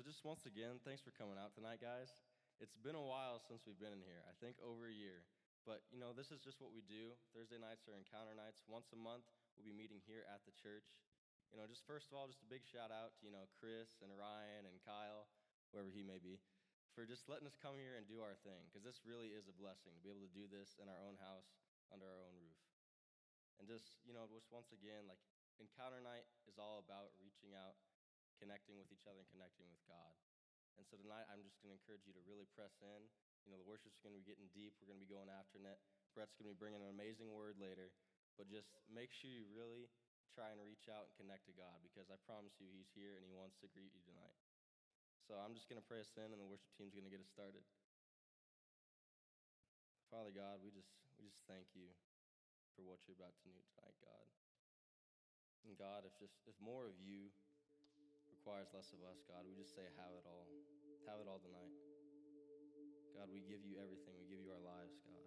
So, just once again, thanks for coming out tonight, guys. It's been a while since we've been in here, I think over a year. But, you know, this is just what we do. Thursday nights are encounter nights. Once a month, we'll be meeting here at the church. You know, just first of all, just a big shout out to, you know, Chris and Ryan and Kyle, wherever he may be, for just letting us come here and do our thing. Because this really is a blessing to be able to do this in our own house, under our own roof. And just, you know, just once again, like, encounter night is all about reaching out, connecting with each other, and connecting with God. And so tonight, I'm just going to encourage you to really press in. You know, the worship's going to be getting deep. We're going to be going after it. Brett's going to be bringing an amazing word later. But just make sure you really try and reach out and connect to God because I promise you, He's here and He wants to greet you tonight. So I'm just going to pray us in, and the worship team's going to get us started. Father God, we just we just thank you for what you're about to do tonight, God. And God, if just if more of you requires less of us, God, we just say have it all. Have it all tonight. God, we give you everything. We give you our lives, God.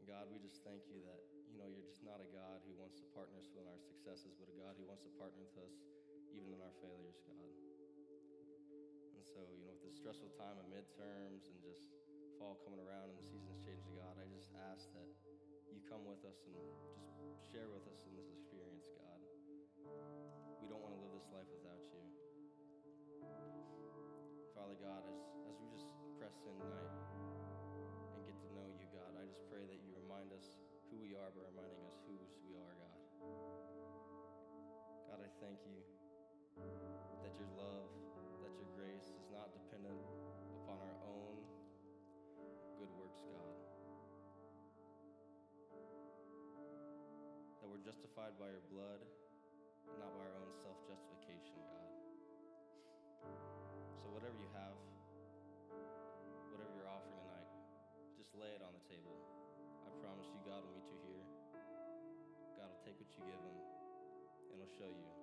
And God, we just thank you that, you know, you're just not a God who wants to partner us with our successes, but a God who wants to partner with us even in our failures, God. And so, you know, with this stressful time of midterms and just fall coming around and the seasons changing, God, I just ask that you come with us and just share with us in this experience, God. This life without you. Father God, as, as we just press in tonight and get to know you, God, I just pray that you remind us who we are by reminding us whose we are, God. God, I thank you that your love, that your grace is not dependent upon our own good works, God. That we're justified by your blood, not by our own show you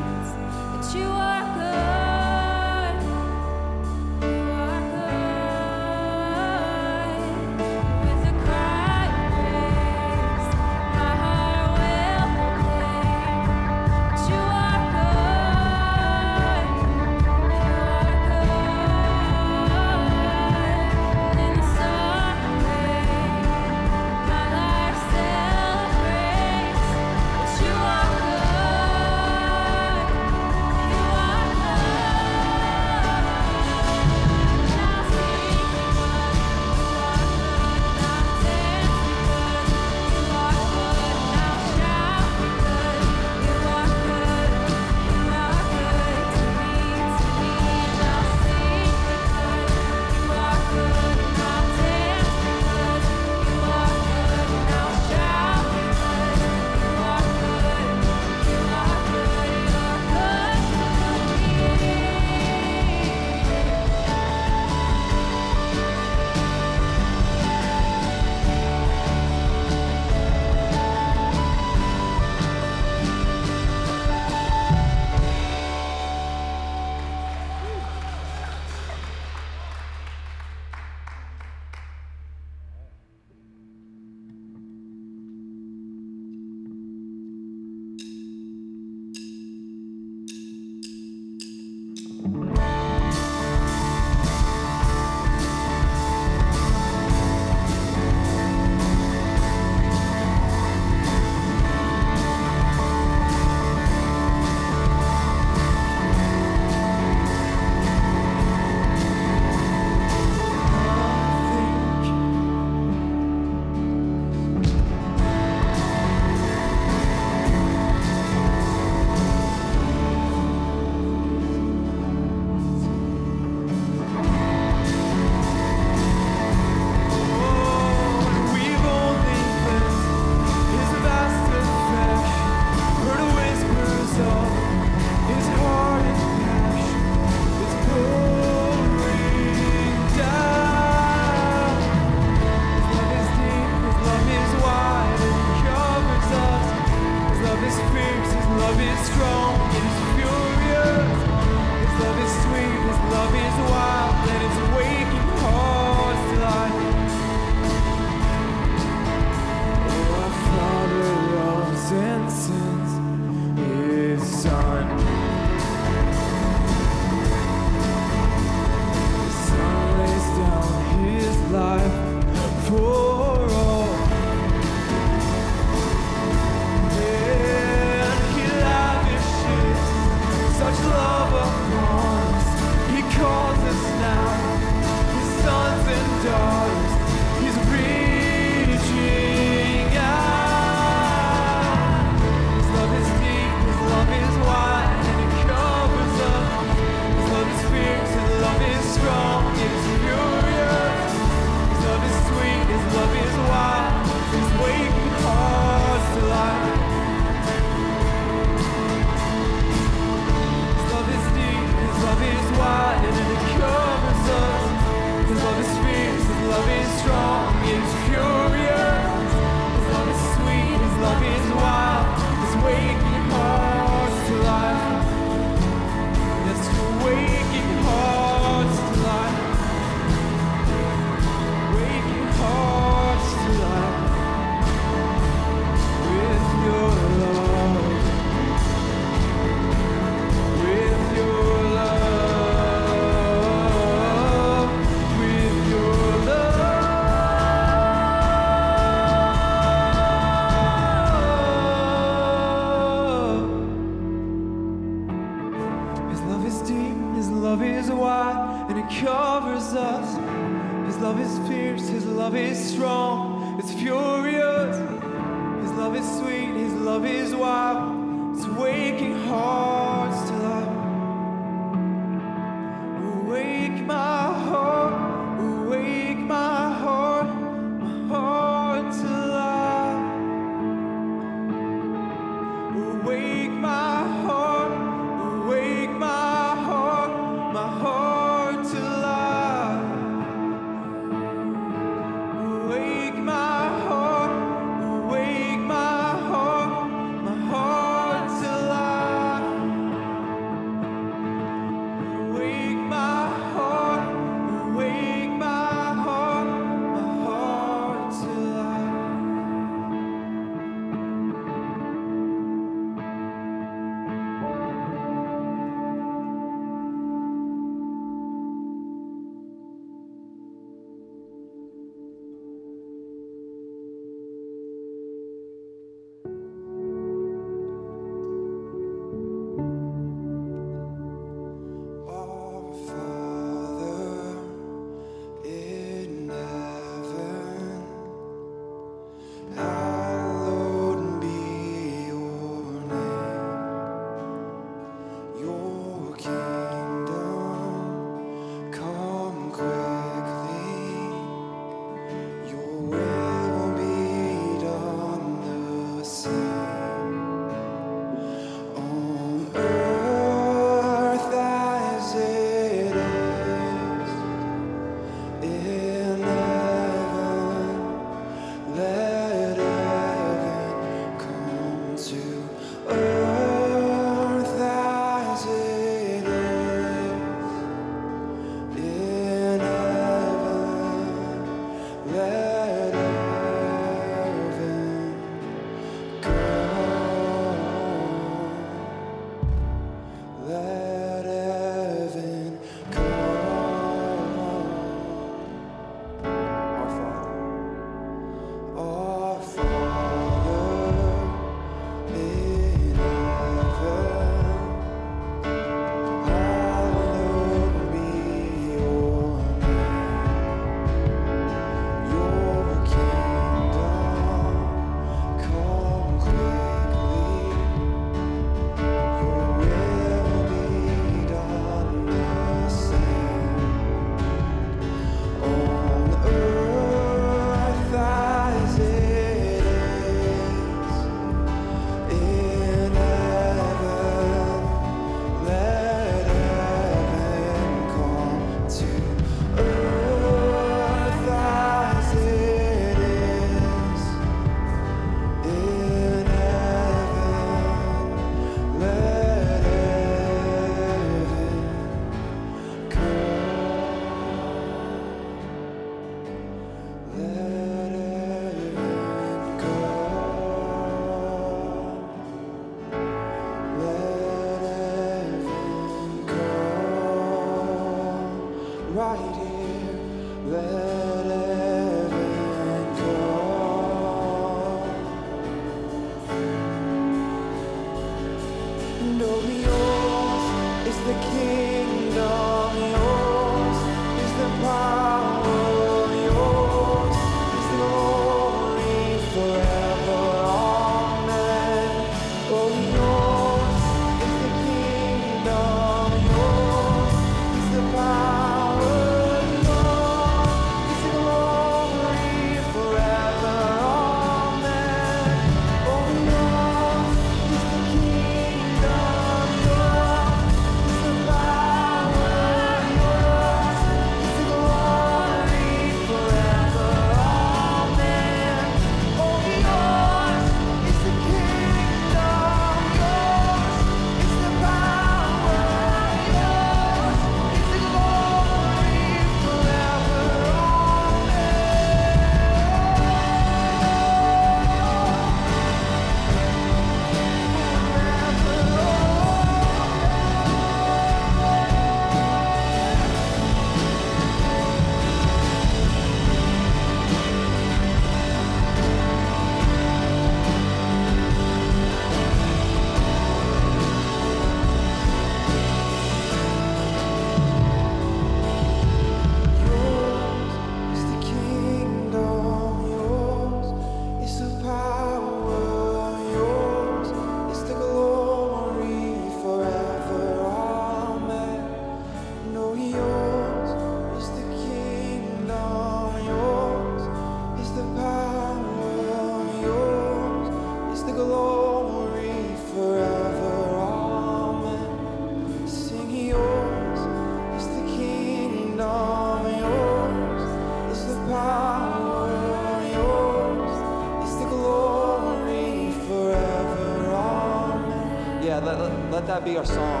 be our song.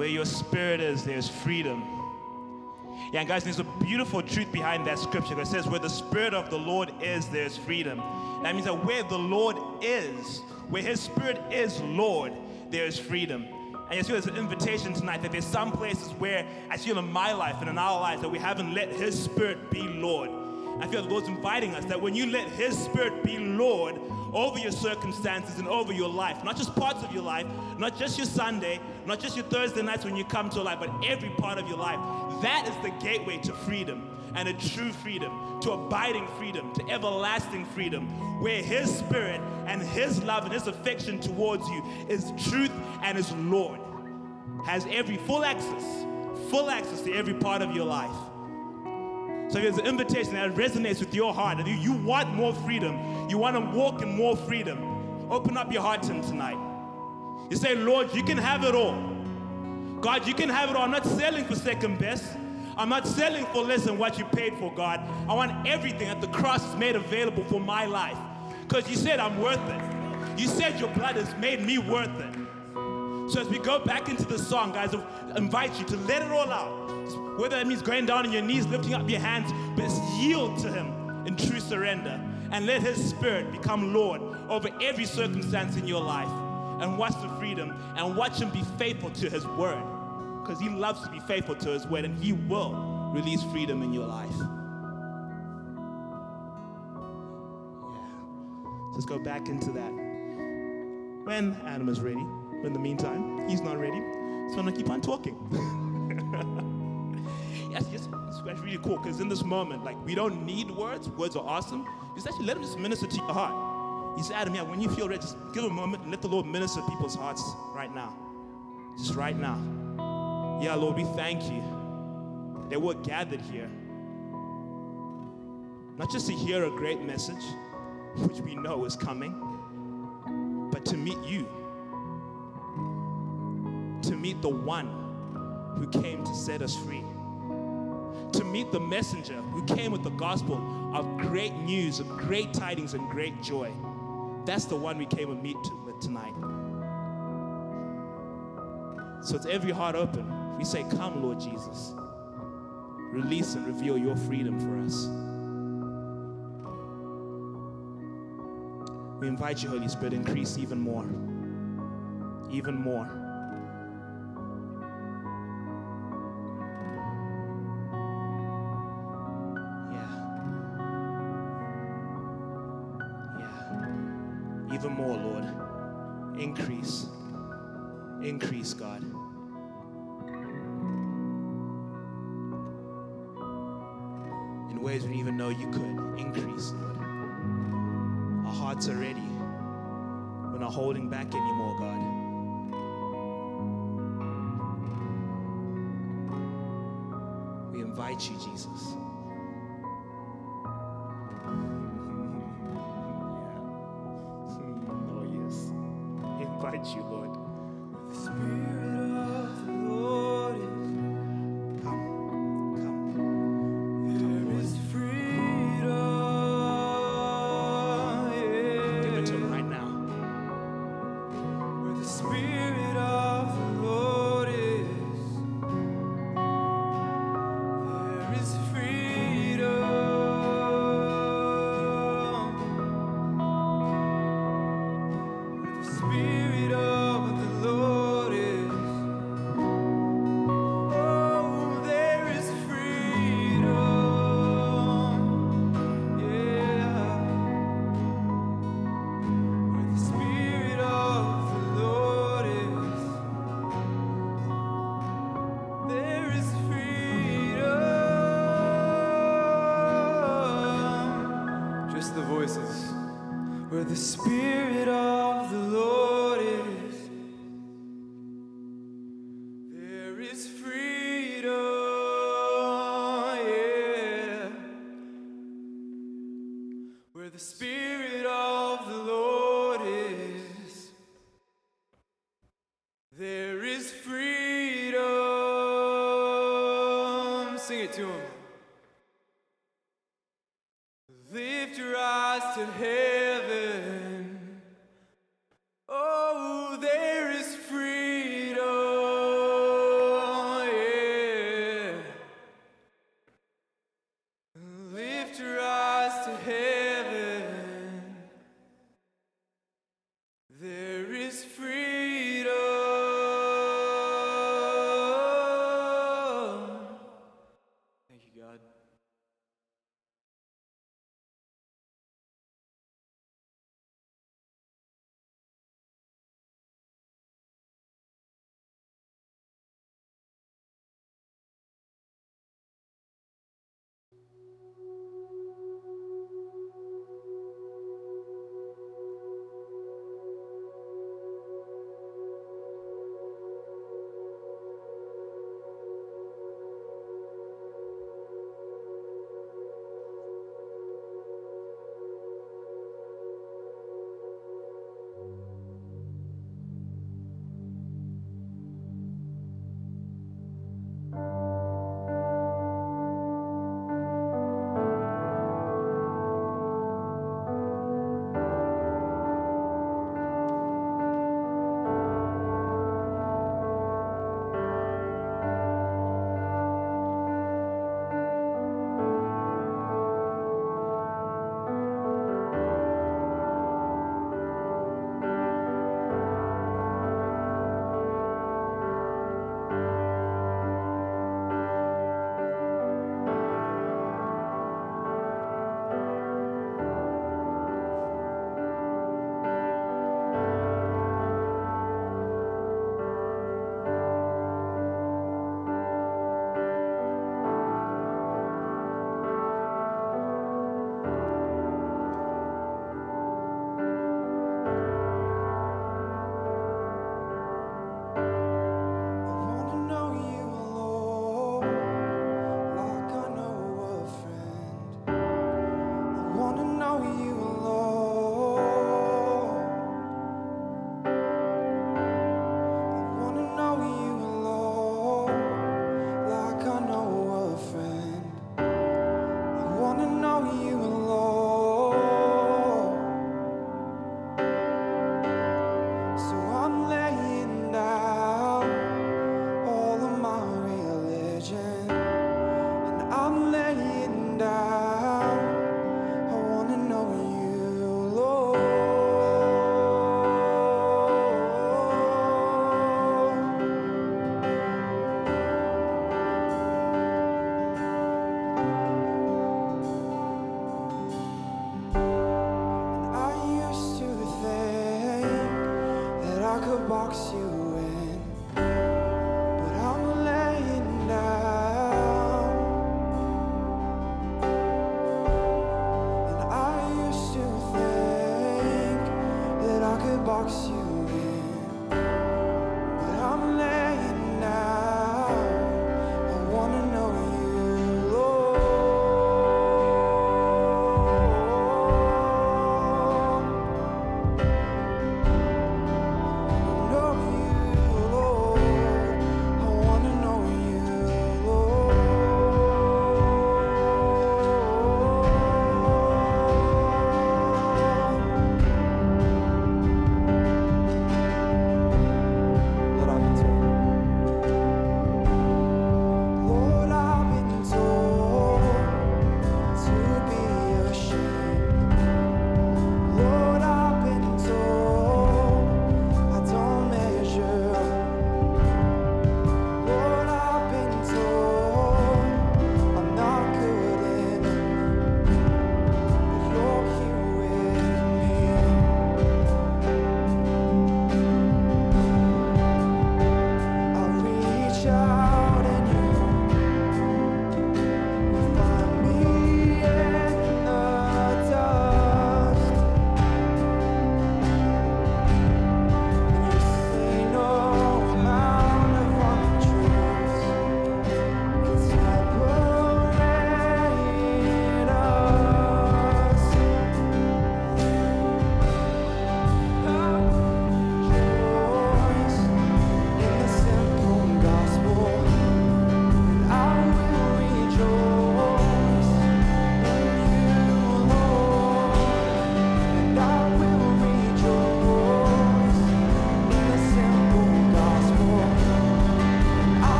Where your spirit is, there's freedom. Yeah, and guys, there's a beautiful truth behind that scripture that says, Where the spirit of the Lord is, there's freedom. That means that where the Lord is, where his spirit is Lord, there's freedom. And you feel there's an invitation tonight that there's some places where I feel in my life and in our lives that we haven't let his spirit be Lord. I feel the Lord's inviting us that when you let His Spirit be Lord over your circumstances and over your life, not just parts of your life, not just your Sunday, not just your Thursday nights when you come to life, but every part of your life, that is the gateway to freedom and a true freedom, to abiding freedom, to everlasting freedom, where His Spirit and His love and His affection towards you is truth and is Lord, has every full access, full access to every part of your life. So there's an invitation that resonates with your heart. You, you want more freedom. You want to walk in more freedom. Open up your heart to Him tonight. You say, Lord, you can have it all. God, you can have it all. I'm not selling for second best. I'm not selling for less than what you paid for, God. I want everything that the cross has made available for my life. Because you said I'm worth it. You said your blood has made me worth it. So as we go back into the song, guys, I invite you to let it all out. Whether that means going down on your knees, lifting up your hands, but yield to Him in true surrender. And let His Spirit become Lord over every circumstance in your life. And watch the freedom and watch Him be faithful to His word. Because He loves to be faithful to His word and He will release freedom in your life. Yeah. Let's go back into that. When Adam is ready, but in the meantime, he's not ready, so I'm gonna keep on talking. yes, yes, it's really cool because in this moment, like we don't need words. Words are awesome. Just actually let him just minister to your heart. He said, Adam, yeah, when you feel ready, just give a moment and let the Lord minister people's hearts right now. Just right now. Yeah, Lord, we thank you that we're gathered here. Not just to hear a great message, which we know is coming, but to meet you to meet the one who came to set us free, to meet the messenger who came with the gospel of great news, of great tidings, and great joy. That's the one we came to meet with tonight. So it's every heart open. We say, Come, Lord Jesus. Release and reveal your freedom for us. We invite you, Holy Spirit, increase even more. Even more. Even more, Lord. Increase. Increase, God. In ways we didn't even know you could. Increase, Lord. Our hearts are ready. We're not holding back anymore, God. We invite you, Jesus.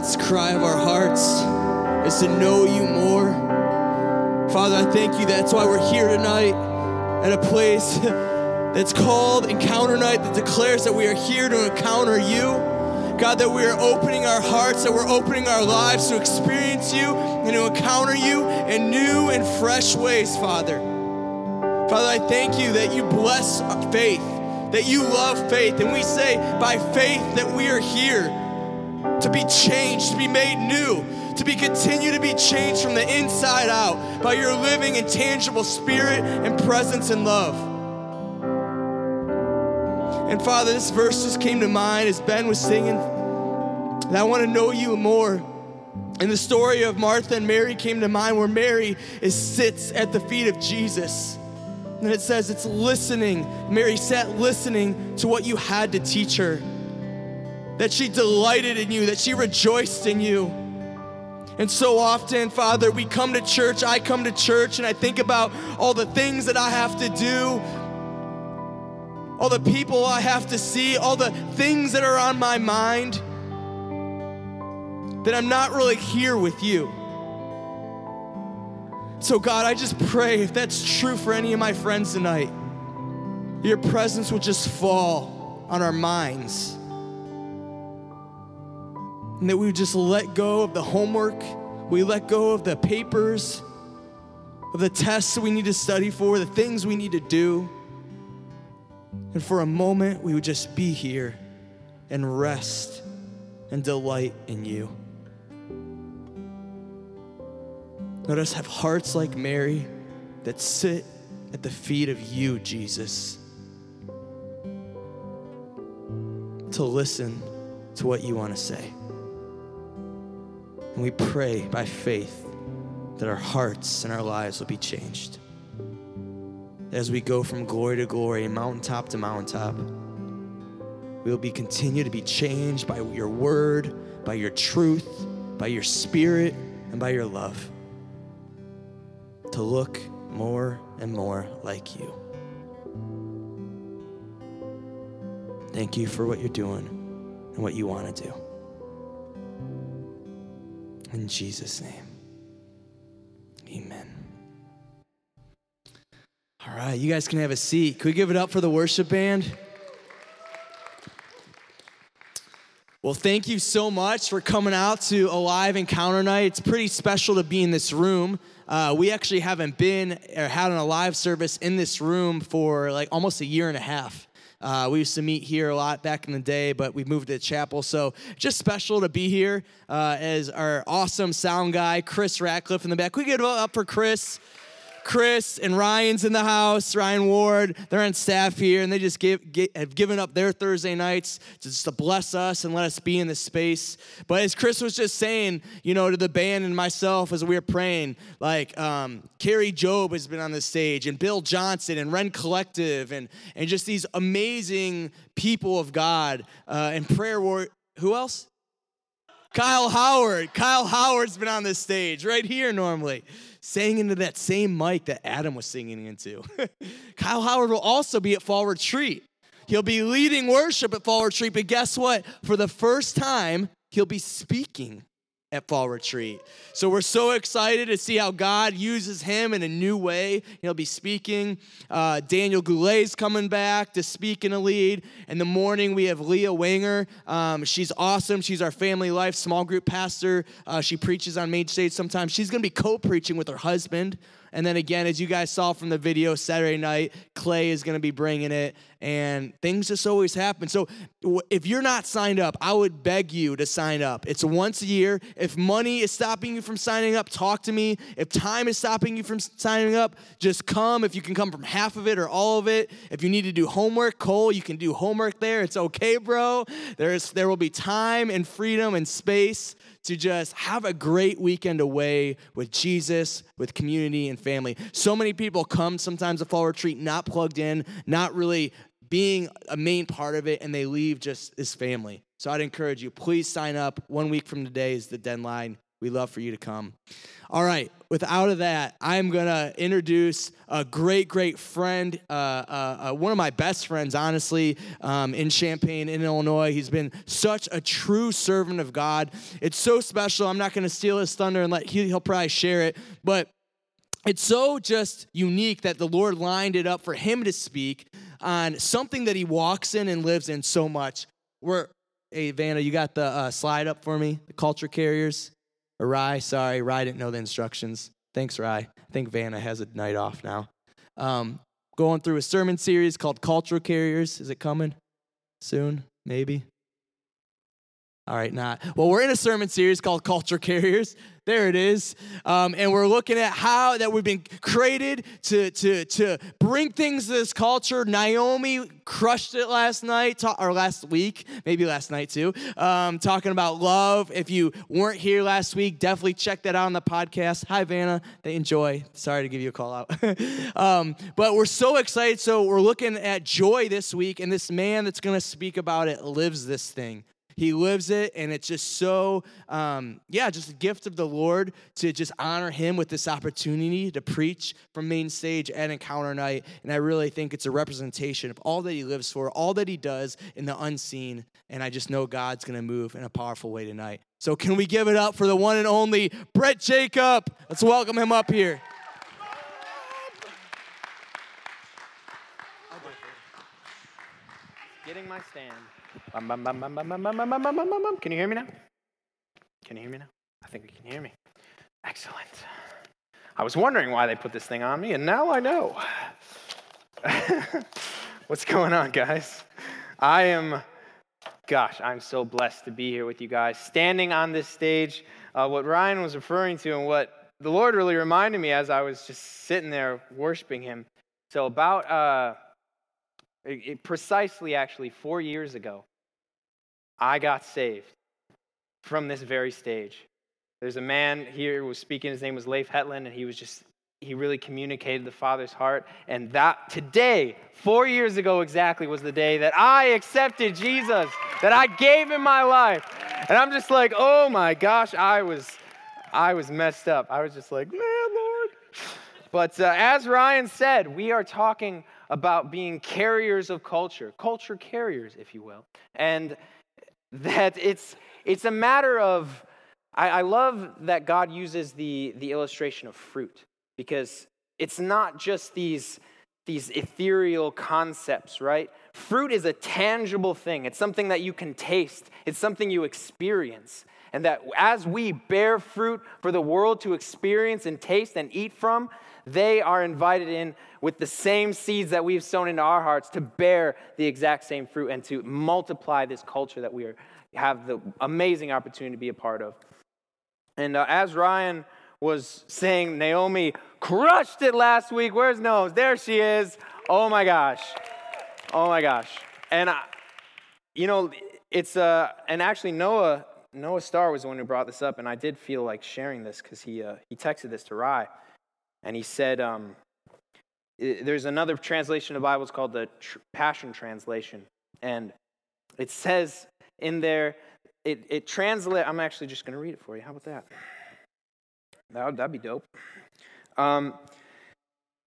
The cry of our hearts is to know you more. Father, I thank you that's why we're here tonight at a place that's called Encounter Night that declares that we are here to encounter you. God, that we are opening our hearts, that we're opening our lives to experience you and to encounter you in new and fresh ways, Father. Father, I thank you that you bless faith, that you love faith. And we say by faith that we are here to be changed, to be made new, to be continue to be changed from the inside out by your living and tangible spirit and presence and love. And Father, this verse just came to mind as Ben was singing. And I want to know you more. And the story of Martha and Mary came to mind where Mary is sits at the feet of Jesus. And it says it's listening. Mary sat listening to what you had to teach her. That she delighted in you, that she rejoiced in you. And so often, Father, we come to church, I come to church, and I think about all the things that I have to do, all the people I have to see, all the things that are on my mind, that I'm not really here with you. So, God, I just pray if that's true for any of my friends tonight, your presence would just fall on our minds. And that we would just let go of the homework, we let go of the papers, of the tests we need to study for, the things we need to do. And for a moment, we would just be here and rest and delight in you. Let us have hearts like Mary that sit at the feet of you, Jesus, to listen to what you want to say. And we pray by faith that our hearts and our lives will be changed. As we go from glory to glory, mountaintop to mountaintop, we will be continue to be changed by your word, by your truth, by your spirit, and by your love to look more and more like you. Thank you for what you're doing and what you want to do. In Jesus' name, amen. All right, you guys can have a seat. Can we give it up for the worship band? Well, thank you so much for coming out to Alive Encounter Night. It's pretty special to be in this room. Uh, we actually haven't been or had an Alive service in this room for like almost a year and a half. Uh, we used to meet here a lot back in the day, but we moved to the chapel. So just special to be here uh, as our awesome sound guy, Chris Ratcliffe in the back. We get up for Chris? Chris and Ryan's in the house, Ryan Ward. They're on staff here, and they just give, get, have given up their Thursday nights just to bless us and let us be in this space. But as Chris was just saying, you know, to the band and myself as we were praying, like um, Kari Jobe has been on the stage, and Bill Johnson, and Rend Collective, and, and just these amazing people of God uh, and prayer war. Who else? Kyle Howard. Kyle Howard's been on this stage right here normally sang into that same mic that Adam was singing into. Kyle Howard will also be at Fall Retreat. He'll be leading worship at Fall Retreat, but guess what? For the first time, he'll be speaking at Fall Retreat. So we're so excited to see how God uses him in a new way. He'll be speaking. Uh, Daniel Goulet's coming back to speak in a lead. In the morning, we have Leah Wanger. Um, she's awesome. She's our family life small group pastor. Uh, she preaches on main stage sometimes. She's going to be co-preaching with her husband. And then again, as you guys saw from the video Saturday night, Clay is going to be bringing it, and things just always happen. So if you're not signed up, I would beg you to sign up. It's once a year. If money is stopping you from signing up, talk to me. If time is stopping you from signing up, just come. If you can come from half of it or all of it. If you need to do homework, Cole, you can do homework there. It's okay, bro. There's there will be time and freedom and space to just have a great weekend away with Jesus, with community and family. So many people come sometimes to fall retreat not plugged in, not really being a main part of it, and they leave just as family. So I'd encourage you, please sign up. One week from today is the deadline. We'd love for you to come. All right, without of that, I'm gonna introduce a great, great friend, uh, uh, uh, one of my best friends, honestly, um, in Champaign, in Illinois. He's been such a true servant of God. It's so special. I'm not gonna steal his thunder and let he, he'll probably share it, but it's so just unique that the Lord lined it up for him to speak on something that he walks in and lives in so much. We're, hey, Vanna, you got the uh, slide up for me? The culture carriers? Or Rye, sorry, Rye didn't know the instructions. Thanks, Rye. I think Vanna has a night off now. Um, going through a sermon series called Cultural Carriers. Is it coming soon? Maybe. All right, not. Well, we're in a sermon series called Culture Carriers. There it is. Um, and we're looking at how that we've been created to, to, to bring things to this culture. Naomi crushed it last night, ta- or last week, maybe last night too, um, talking about love. If you weren't here last week, definitely check that out on the podcast. Hi, Vanna. They enjoy. Sorry to give you a call out. um, but we're so excited. So we're looking at joy this week, and this man that's going to speak about it lives this thing. He lives it, and it's just so, um, yeah, just a gift of the Lord to just honor him with this opportunity to preach from main stage at Encounter Night. And I really think it's a representation of all that he lives for, all that he does in the unseen. And I just know God's going to move in a powerful way tonight. So, can we give it up for the one and only Brett Jacob? Let's welcome him up here. Getting my stand. Can you hear me now? Can you hear me now? I think you can hear me. Excellent. I was wondering why they put this thing on me, and now I know. What's going on, guys? I am, gosh, I'm so blessed to be here with you guys. Standing on this stage, uh, what Ryan was referring to, and what the Lord really reminded me as I was just sitting there worshiping Him. So, about uh, it- precisely actually four years ago, I got saved from this very stage. There's a man here who was speaking, his name was Leif Hetland, and he was just, he really communicated the Father's heart. And that today, four years ago exactly, was the day that I accepted Jesus, that I gave him my life. And I'm just like, oh my gosh, I was, I was messed up. I was just like, man, Lord. But uh, as Ryan said, we are talking about being carriers of culture, culture carriers, if you will. And that it's, it's a matter of, I, I love that God uses the, the illustration of fruit because it's not just these, these ethereal concepts, right? Fruit is a tangible thing, it's something that you can taste, it's something you experience. And that as we bear fruit for the world to experience and taste and eat from, they are invited in with the same seeds that we've sown into our hearts to bear the exact same fruit and to multiply this culture that we are, have the amazing opportunity to be a part of. And uh, as Ryan was saying, Naomi crushed it last week. Where's Nose? There she is. Oh my gosh. Oh my gosh. And, I, you know, it's, uh, and actually, Noah, Noah Starr was the one who brought this up, and I did feel like sharing this because he, uh, he texted this to Rye. And he said, um, there's another translation of the Bible, it's called the Tr- Passion Translation. And it says in there, it, it translates, I'm actually just going to read it for you. How about that? That would, that'd be dope. Um,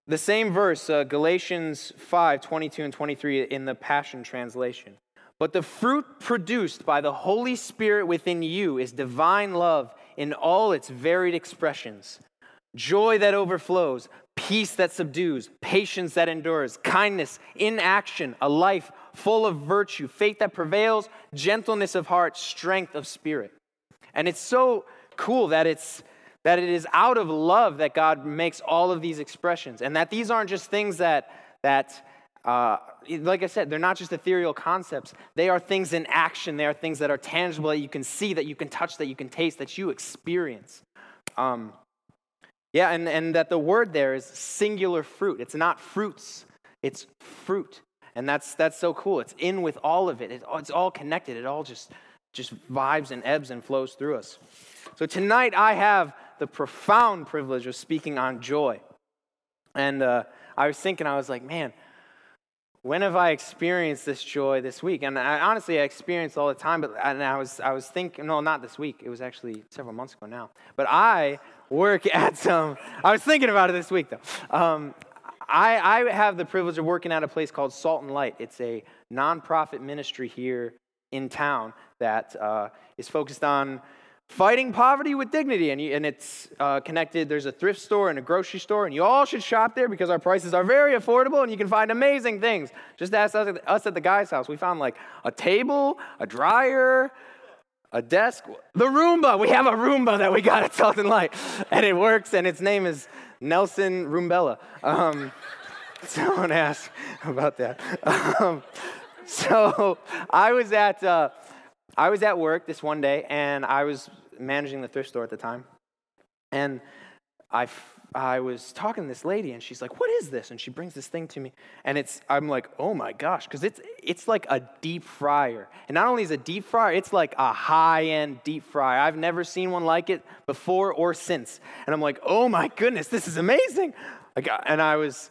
the same verse, uh, Galatians 5 22 and 23 in the Passion Translation. But the fruit produced by the Holy Spirit within you is divine love in all its varied expressions joy that overflows, peace that subdues, patience that endures, kindness in action, a life full of virtue, faith that prevails, gentleness of heart, strength of spirit. And it's so cool that it's that it is out of love that God makes all of these expressions, and that these aren't just things that that uh, like I said, they're not just ethereal concepts. They are things in action. They are things that are tangible that you can see, that you can touch, that you can taste, that you experience. Um, yeah, and, and that the word there is singular fruit. It's not fruits, it's fruit. And that's, that's so cool. It's in with all of it. It- It's all connected. It all just, just vibes and ebbs and flows through us. So tonight I have the profound privilege of speaking on joy. And uh, I was thinking, I was like, man, when have I experienced this joy this week? And I, honestly, I experience all the time. But and I was I was thinking, no, not this week. It was actually several months ago now. But I work at some. I was thinking about it this week though. Um, I, I have the privilege of working at a place called Salt and Light. It's a nonprofit ministry here in town that uh, is focused on fighting poverty with dignity. And, and it's uh, connected. There's a thrift store and a grocery store, and you all should shop there because our prices are very affordable and you can find amazing things. Just ask us, us at the guy's house. We found like a table, a dryer, a desk, the Roomba. We have a Roomba that we got at and Light, and it works, and its name is Nelson Roombella. Um, someone asked about that. Um, so I was at uh, I was at work this one day, and I was managing the thrift store at the time, and I I was talking to this lady, and she's like, "What is this?" And she brings this thing to me, and it's I'm like, "Oh my gosh," because it's it's like a deep fryer, and not only is it a deep fryer, it's like a high end deep fryer. I've never seen one like it before or since, and I'm like, "Oh my goodness, this is amazing!" Like, and I was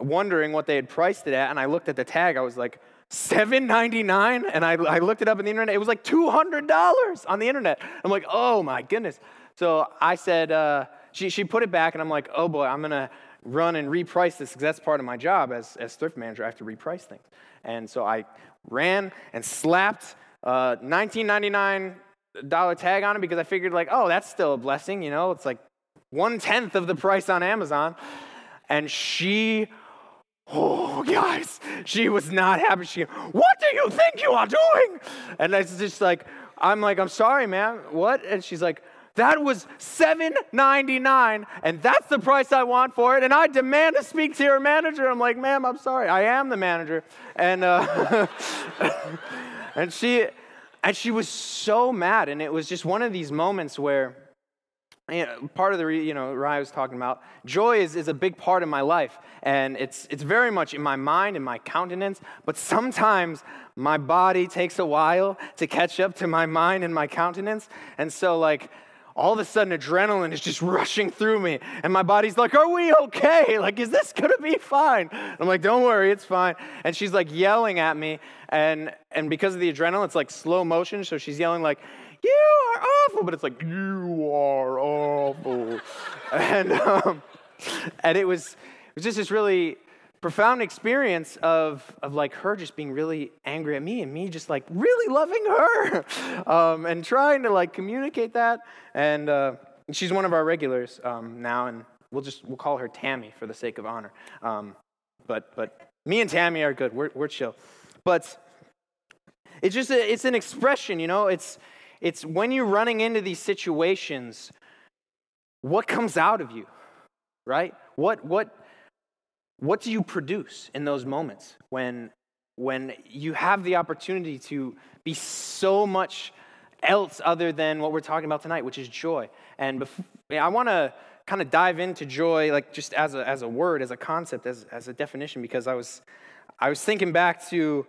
wondering what they had priced it at, and I looked at the tag. I was like. $7.99 and I, I looked it up on the internet it was like $200 on the internet i'm like oh my goodness so i said uh, she, she put it back and i'm like oh boy i'm going to run and reprice this because that's part of my job as, as thrift manager i have to reprice things and so i ran and slapped uh, $19.99 tag on it because i figured like oh that's still a blessing you know it's like one tenth of the price on amazon and she Oh, guys, she was not happy. She, what do you think you are doing? And it's just like, I'm like, I'm sorry, man. What? And she's like, that was $7.99, and that's the price I want for it. And I demand to speak to your manager. I'm like, ma'am, I'm sorry. I am the manager. And uh, and she and she was so mad. And it was just one of these moments where you know, part of the, you know, Ryan was talking about, joy is, is a big part of my life. And it's, it's very much in my mind, in my countenance. But sometimes my body takes a while to catch up to my mind and my countenance. And so, like, all of a sudden adrenaline is just rushing through me. And my body's like are we okay? Like is this gonna be fine? I'm like don't worry it's fine. And she's like yelling at me. And and because of the adrenaline it's like slow motion. So she's yelling like you are awful, but it's like, you are awful. and, um, and it was, it was just this really profound experience of, of like her just being really angry at me and me just like really loving her um, and trying to like communicate that. And uh, she's one of our regulars um, now, and we'll just, we'll call her Tammy for the sake of honor. Um, but, but me and Tammy are good. We're, we're chill. But it's just, a, it's an expression, you know, it's, it's when you're running into these situations, what comes out of you, right? What, what, what do you produce in those moments when, when you have the opportunity to be so much else other than what we're talking about tonight, which is joy? And I want to kind of dive into joy, like just as a, as a word, as a concept, as, as a definition, because I was, I was thinking back to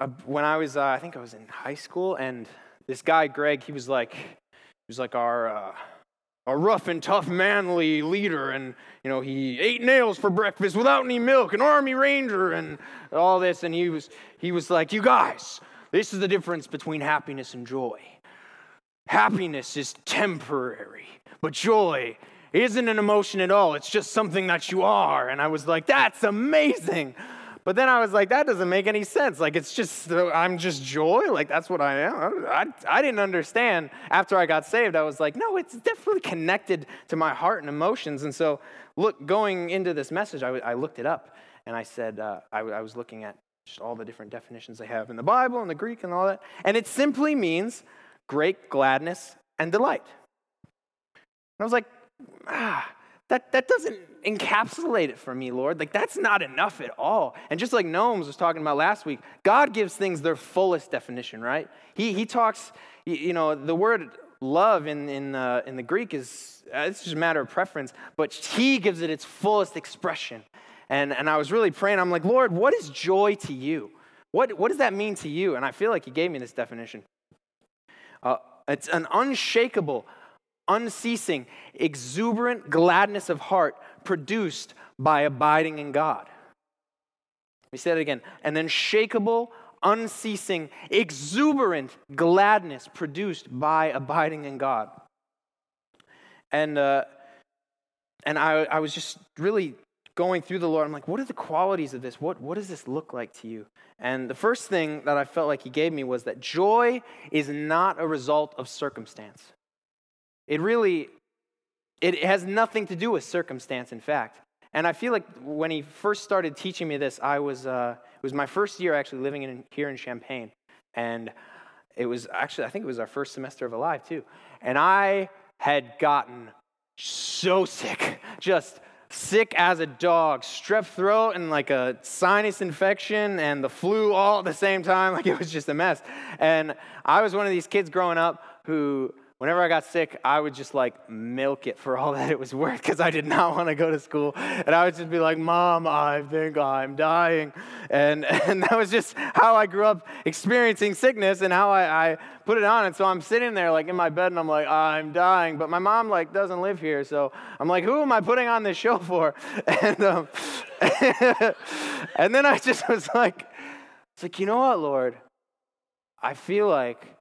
uh, when I was, uh, I think I was in high school, and this guy Greg, he was like, he was like our uh, a rough and tough manly leader, and you know he ate nails for breakfast without any milk, an army ranger, and all this, and he was he was like, you guys, this is the difference between happiness and joy. Happiness is temporary, but joy isn't an emotion at all. It's just something that you are. And I was like, that's amazing. But then I was like, that doesn't make any sense. Like, it's just, I'm just joy. Like, that's what I am. I, I didn't understand after I got saved. I was like, no, it's definitely connected to my heart and emotions. And so, look, going into this message, I, I looked it up and I said, uh, I, I was looking at just all the different definitions they have in the Bible and the Greek and all that. And it simply means great gladness and delight. And I was like, ah, that, that doesn't encapsulate it for me, Lord. Like, that's not enough at all. And just like Gnomes was talking about last week, God gives things their fullest definition, right? He, he talks, you know, the word love in, in, uh, in the Greek is, uh, it's just a matter of preference, but He gives it its fullest expression. And, and I was really praying, I'm like, Lord, what is joy to you? What, what does that mean to you? And I feel like He gave me this definition. Uh, it's an unshakable, unceasing, exuberant gladness of heart produced by abiding in God. We say it again. An unshakable, unceasing, exuberant gladness produced by abiding in God. And, uh, and I, I was just really going through the Lord. I'm like, what are the qualities of this? What, what does this look like to you? And the first thing that I felt like He gave me was that joy is not a result of circumstance. It really, it has nothing to do with circumstance, in fact. And I feel like when he first started teaching me this, I was, uh, it was my first year actually living in, here in Champaign. And it was actually, I think it was our first semester of Alive too. And I had gotten so sick, just sick as a dog, strep throat and like a sinus infection and the flu all at the same time. Like it was just a mess. And I was one of these kids growing up who whenever I got sick, I would just like milk it for all that it was worth because I did not want to go to school. And I would just be like, Mom, I think I'm dying. And, and that was just how I grew up experiencing sickness and how I, I put it on. And so I'm sitting there like in my bed and I'm like, I'm dying. But my mom like doesn't live here. So I'm like, who am I putting on this show for? And, um, and then I just was like, it's like, you know what, Lord? I feel like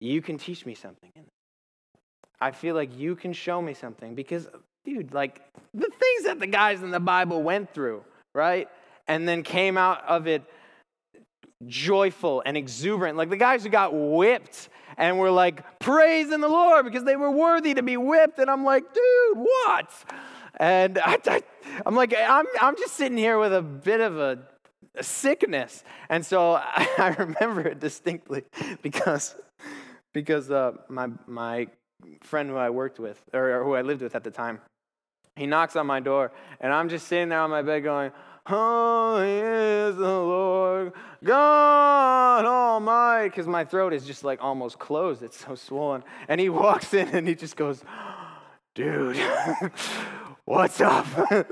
you can teach me something. I feel like you can show me something because, dude, like the things that the guys in the Bible went through, right? And then came out of it joyful and exuberant. Like the guys who got whipped and were like praising the Lord because they were worthy to be whipped. And I'm like, dude, what? And I, I, I'm like, I'm, I'm just sitting here with a bit of a, a sickness. And so I remember it distinctly because because uh, my, my friend who I worked with, or, or who I lived with at the time, he knocks on my door, and I'm just sitting there on my bed going, Holy is the Lord God Almighty, because my throat is just like almost closed. It's so swollen. And he walks in and he just goes, Dude, what's up?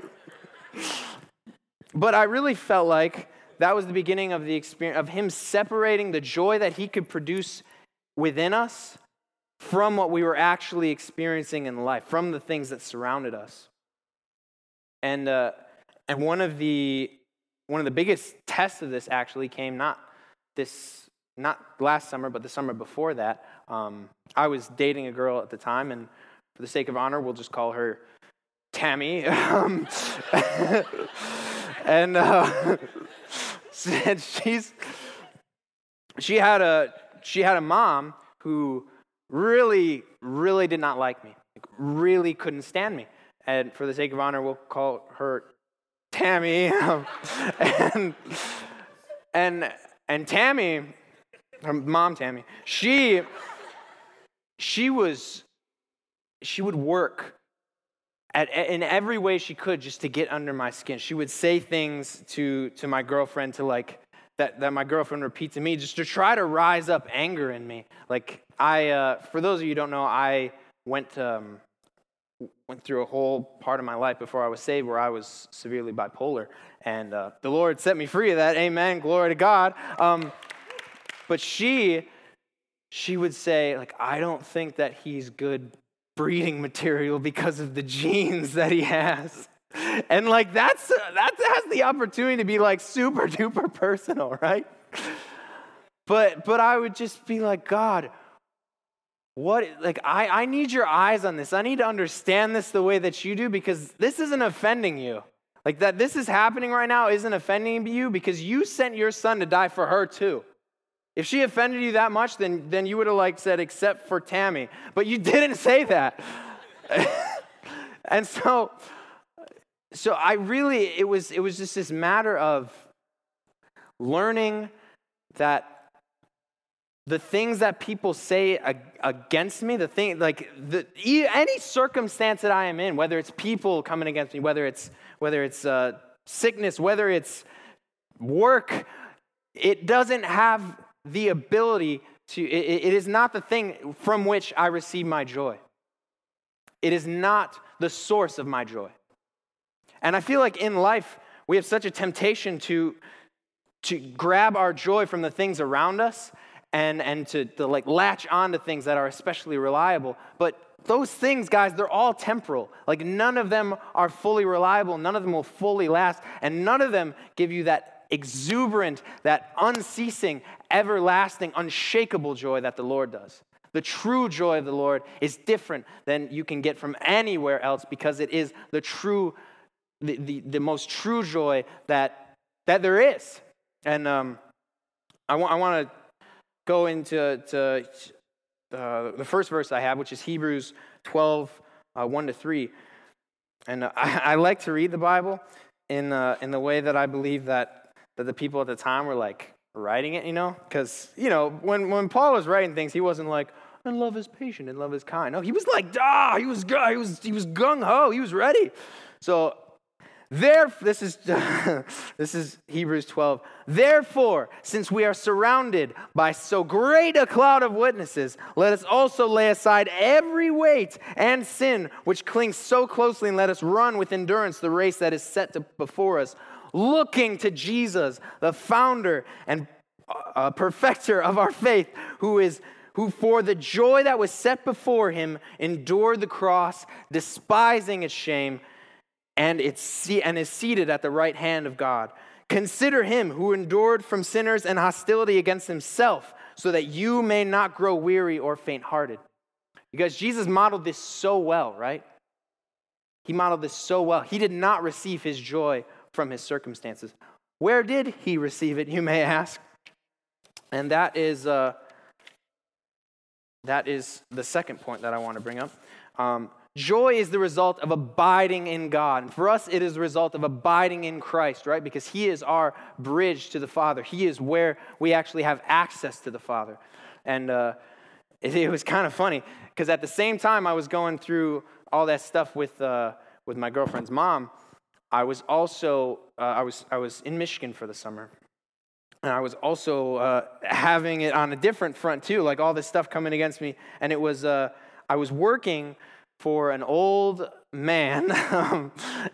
but I really felt like that was the beginning of the experience of him separating the joy that he could produce within us from what we were actually experiencing in life, from the things that surrounded us. And, uh, and one, of the, one of the biggest tests of this actually came not this, not last summer, but the summer before that. Um, I was dating a girl at the time, and for the sake of honor, we'll just call her Tammy. Um, and, uh, she's, she had a, she had a mom who really, really did not like me, like, really couldn't stand me. And for the sake of honor, we'll call her Tammy. and, and, and Tammy, her mom Tammy, she, she was, she would work at, in every way she could just to get under my skin. She would say things to, to my girlfriend to like, that, that my girlfriend repeats to me just to try to rise up anger in me. Like, I, uh, for those of you who don't know, I went, um, went through a whole part of my life before I was saved where I was severely bipolar. And uh, the Lord set me free of that. Amen. Glory to God. Um, but she, she would say, like, I don't think that he's good breeding material because of the genes that he has. And like that's that has the opportunity to be like super duper personal, right? But but I would just be like, God, what like I, I need your eyes on this. I need to understand this the way that you do because this isn't offending you. Like that this is happening right now isn't offending you because you sent your son to die for her too. If she offended you that much, then, then you would have like said, except for Tammy. But you didn't say that. and so so I really, it was, it was just this matter of learning that the things that people say against me, the thing, like the, any circumstance that I am in, whether it's people coming against me, whether it's, whether it's uh, sickness, whether it's work, it doesn't have the ability to, it, it is not the thing from which I receive my joy. It is not the source of my joy. And I feel like in life, we have such a temptation to, to grab our joy from the things around us and, and to, to like latch onto things that are especially reliable. But those things, guys, they're all temporal. Like none of them are fully reliable, none of them will fully last, and none of them give you that exuberant, that unceasing, everlasting, unshakable joy that the Lord does. The true joy of the Lord is different than you can get from anywhere else because it is the true, the, the, the most true joy that, that there is. And um, I, wa- I want to go into to, uh, the first verse I have, which is Hebrews 12, uh, 1 to 3. And uh, I, I, like to read the Bible in, uh, in the way that I believe that, that the people at the time were like writing it, you know? Because, you know, when, when Paul was writing things, he wasn't like, and love is patient and love is kind. No, he was like, ah, he was, he was, he was gung ho, he was ready. So there, this is, this is Hebrews 12. Therefore, since we are surrounded by so great a cloud of witnesses, let us also lay aside every weight and sin which clings so closely, and let us run with endurance the race that is set to, before us, looking to Jesus, the founder and uh, perfecter of our faith, who is who for the joy that was set before him endured the cross, despising its shame, and, it's, and is seated at the right hand of God. Consider him who endured from sinners and hostility against himself, so that you may not grow weary or faint hearted. Because Jesus modeled this so well, right? He modeled this so well. He did not receive his joy from his circumstances. Where did he receive it, you may ask? And that is uh, that is the second point that I want to bring up. Um, joy is the result of abiding in God. And for us, it is the result of abiding in Christ, right? Because He is our bridge to the Father. He is where we actually have access to the Father. And uh, it, it, was kind of funny because at the same time I was going through all that stuff with, uh, with my girlfriend's mom, I was also uh, I was I was in Michigan for the summer, and I was also uh, having it on a different front too, like all this stuff coming against me. And it was, uh, I was working for an old man,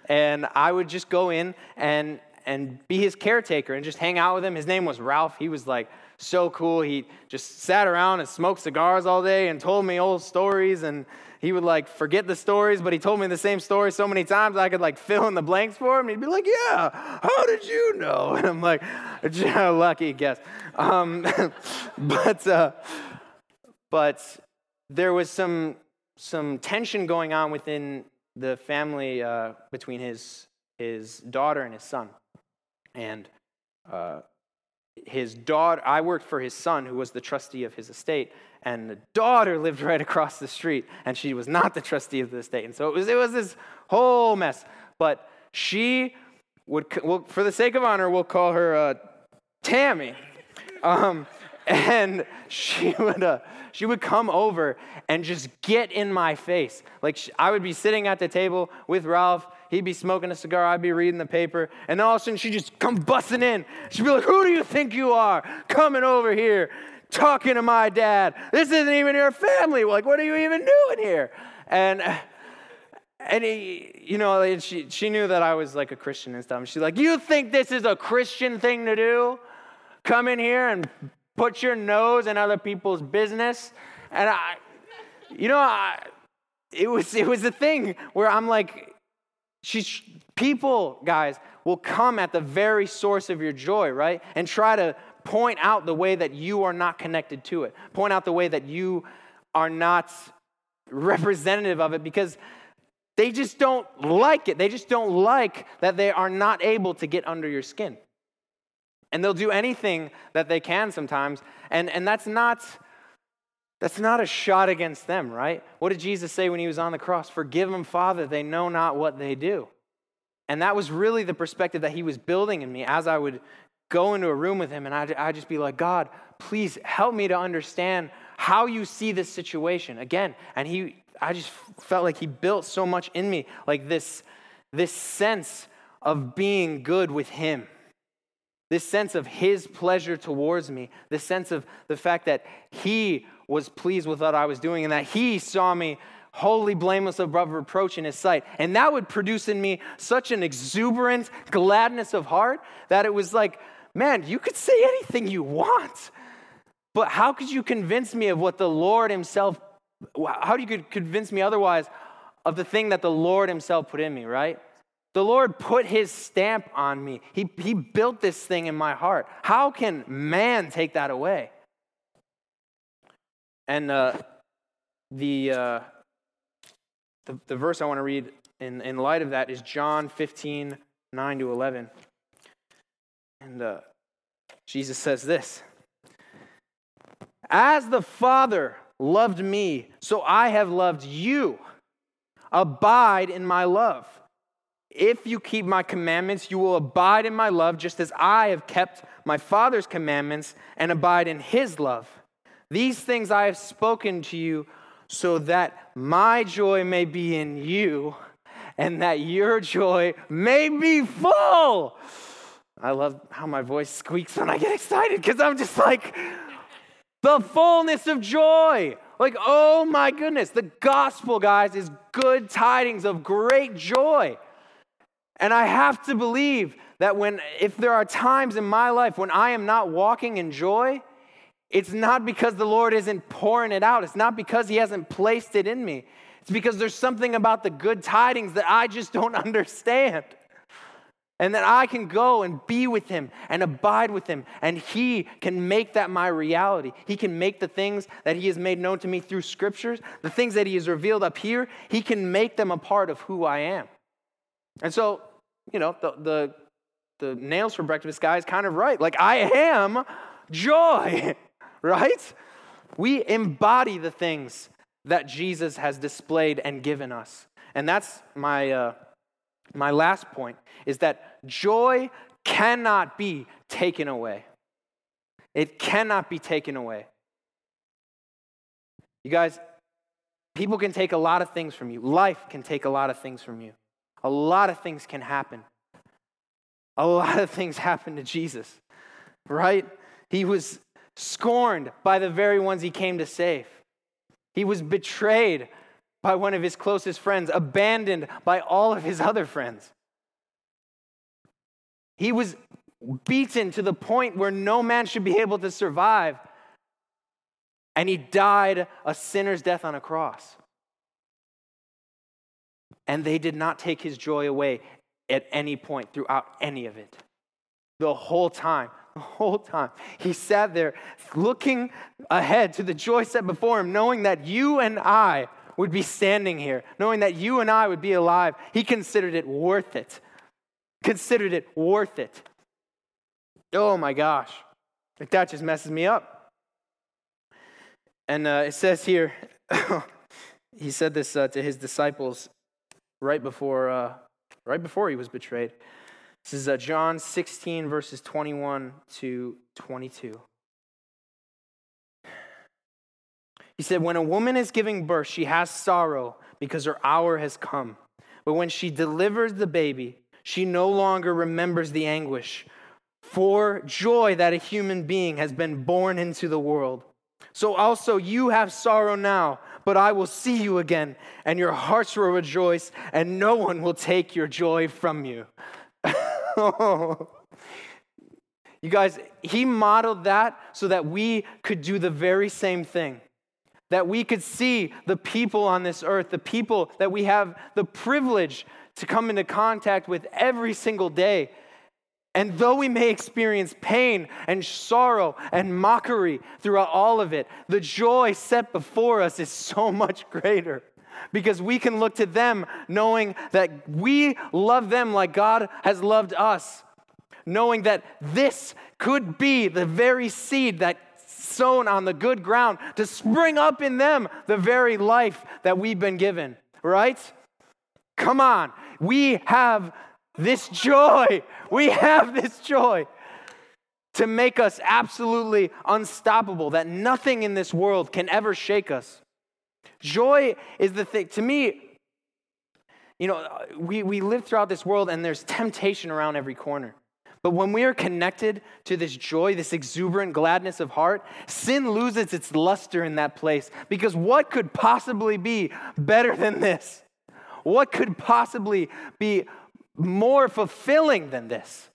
and I would just go in and and be his caretaker and just hang out with him. His name was Ralph. He was like so cool. He just sat around and smoked cigars all day and told me old stories and he would like forget the stories, but he told me the same story so many times I could like fill in the blanks for him. He'd be like, "Yeah, how did you know?" And I'm like, "Lucky guess." Um, but uh, but there was some some tension going on within the family uh, between his his daughter and his son, and. Uh, his daughter, I worked for his son, who was the trustee of his estate, and the daughter lived right across the street, and she was not the trustee of the estate. And so it was, it was this whole mess. But she would, well, for the sake of honor, we'll call her uh, Tammy. Um, and she would, uh, she would come over and just get in my face. Like she, I would be sitting at the table with Ralph. He'd be smoking a cigar. I'd be reading the paper. And all of a sudden, she'd just come busting in. She'd be like, Who do you think you are coming over here? talking to my dad. This isn't even your family. Like, what are you even doing here? And and he, you know, she she knew that I was like a Christian and stuff. She's like, "You think this is a Christian thing to do? Come in here and put your nose in other people's business?" And I, you know, I, it was it was a thing where I'm like, she's people, guys, will come at the very source of your joy, right, and try to point out the way that you are not connected to it, point out the way that you are not representative of it because they just don't like it. They just don't like that they are not able to get under your skin. And they'll do anything that they can sometimes. And, and that's not. That's not a shot against them, right? What did Jesus say when he was on the cross? Forgive them, Father, they know not what they do. And that was really the perspective that he was building in me as I would go into a room with him and I'd, I'd just be like, God, please help me to understand how you see this situation. Again, and he, I just felt like he built so much in me, like this, this sense of being good with him. This sense of his pleasure towards me, this sense of the fact that he was pleased with what I was doing and that he saw me wholly blameless above reproach in his sight. And that would produce in me such an exuberant gladness of heart that it was like, man, you could say anything you want. But how could you convince me of what the Lord Himself, how do you convince me otherwise of the thing that the Lord Himself put in me, right? The Lord put His stamp on me. He, he built this thing in my heart. How can man take that away? And uh, the, uh, the, the verse I want to read in, in light of that is John 15, 9 to 11. And uh, Jesus says this As the Father loved me, so I have loved you. Abide in my love. If you keep my commandments, you will abide in my love, just as I have kept my Father's commandments and abide in his love. These things I have spoken to you so that my joy may be in you and that your joy may be full. I love how my voice squeaks when I get excited because I'm just like, the fullness of joy. Like, oh my goodness, the gospel, guys, is good tidings of great joy. And I have to believe that when, if there are times in my life when I am not walking in joy, it's not because the Lord isn't pouring it out. It's not because He hasn't placed it in me. It's because there's something about the good tidings that I just don't understand. And that I can go and be with him and abide with him. And he can make that my reality. He can make the things that he has made known to me through scriptures, the things that he has revealed up here, he can make them a part of who I am. And so, you know, the, the, the nails for breakfast guy is kind of right. Like, I am joy, right? We embody the things that Jesus has displayed and given us. And that's my. Uh, my last point is that joy cannot be taken away. It cannot be taken away. You guys, people can take a lot of things from you. Life can take a lot of things from you. A lot of things can happen. A lot of things happened to Jesus, right? He was scorned by the very ones he came to save. He was betrayed by one of his closest friends, abandoned by all of his other friends. He was beaten to the point where no man should be able to survive. And he died a sinner's death on a cross. And they did not take his joy away at any point throughout any of it. The whole time, the whole time. He sat there looking ahead to the joy set before him, knowing that you and I would be standing here, knowing that you and I would be alive. He considered it worth it. Considered it worth it. Oh my gosh. Like that just messes me up. And uh, it says here, he said this uh, to his disciples right before, uh, right before he was betrayed. This is uh, John 16, verses 21 to 22. He said, When a woman is giving birth, she has sorrow because her hour has come. But when she delivers the baby, she no longer remembers the anguish for joy that a human being has been born into the world. So also you have sorrow now, but I will see you again, and your hearts will rejoice, and no one will take your joy from you. you guys, he modeled that so that we could do the very same thing that we could see the people on this earth, the people that we have the privilege to come into contact with every single day. And though we may experience pain and sorrow and mockery throughout all of it, the joy set before us is so much greater because we can look to them knowing that we love them like God has loved us, knowing that this could be the very seed that sown on the good ground to spring up in them the very life that we've been given, right? Come on. We have this joy. We have this joy to make us absolutely unstoppable, that nothing in this world can ever shake us. Joy is the thing, to me, you know, we, we live throughout this world and there's temptation around every corner. But when we are connected to this joy, this exuberant gladness of heart, sin loses its luster in that place. Because what could possibly be better than this? What could possibly be more fulfilling than this?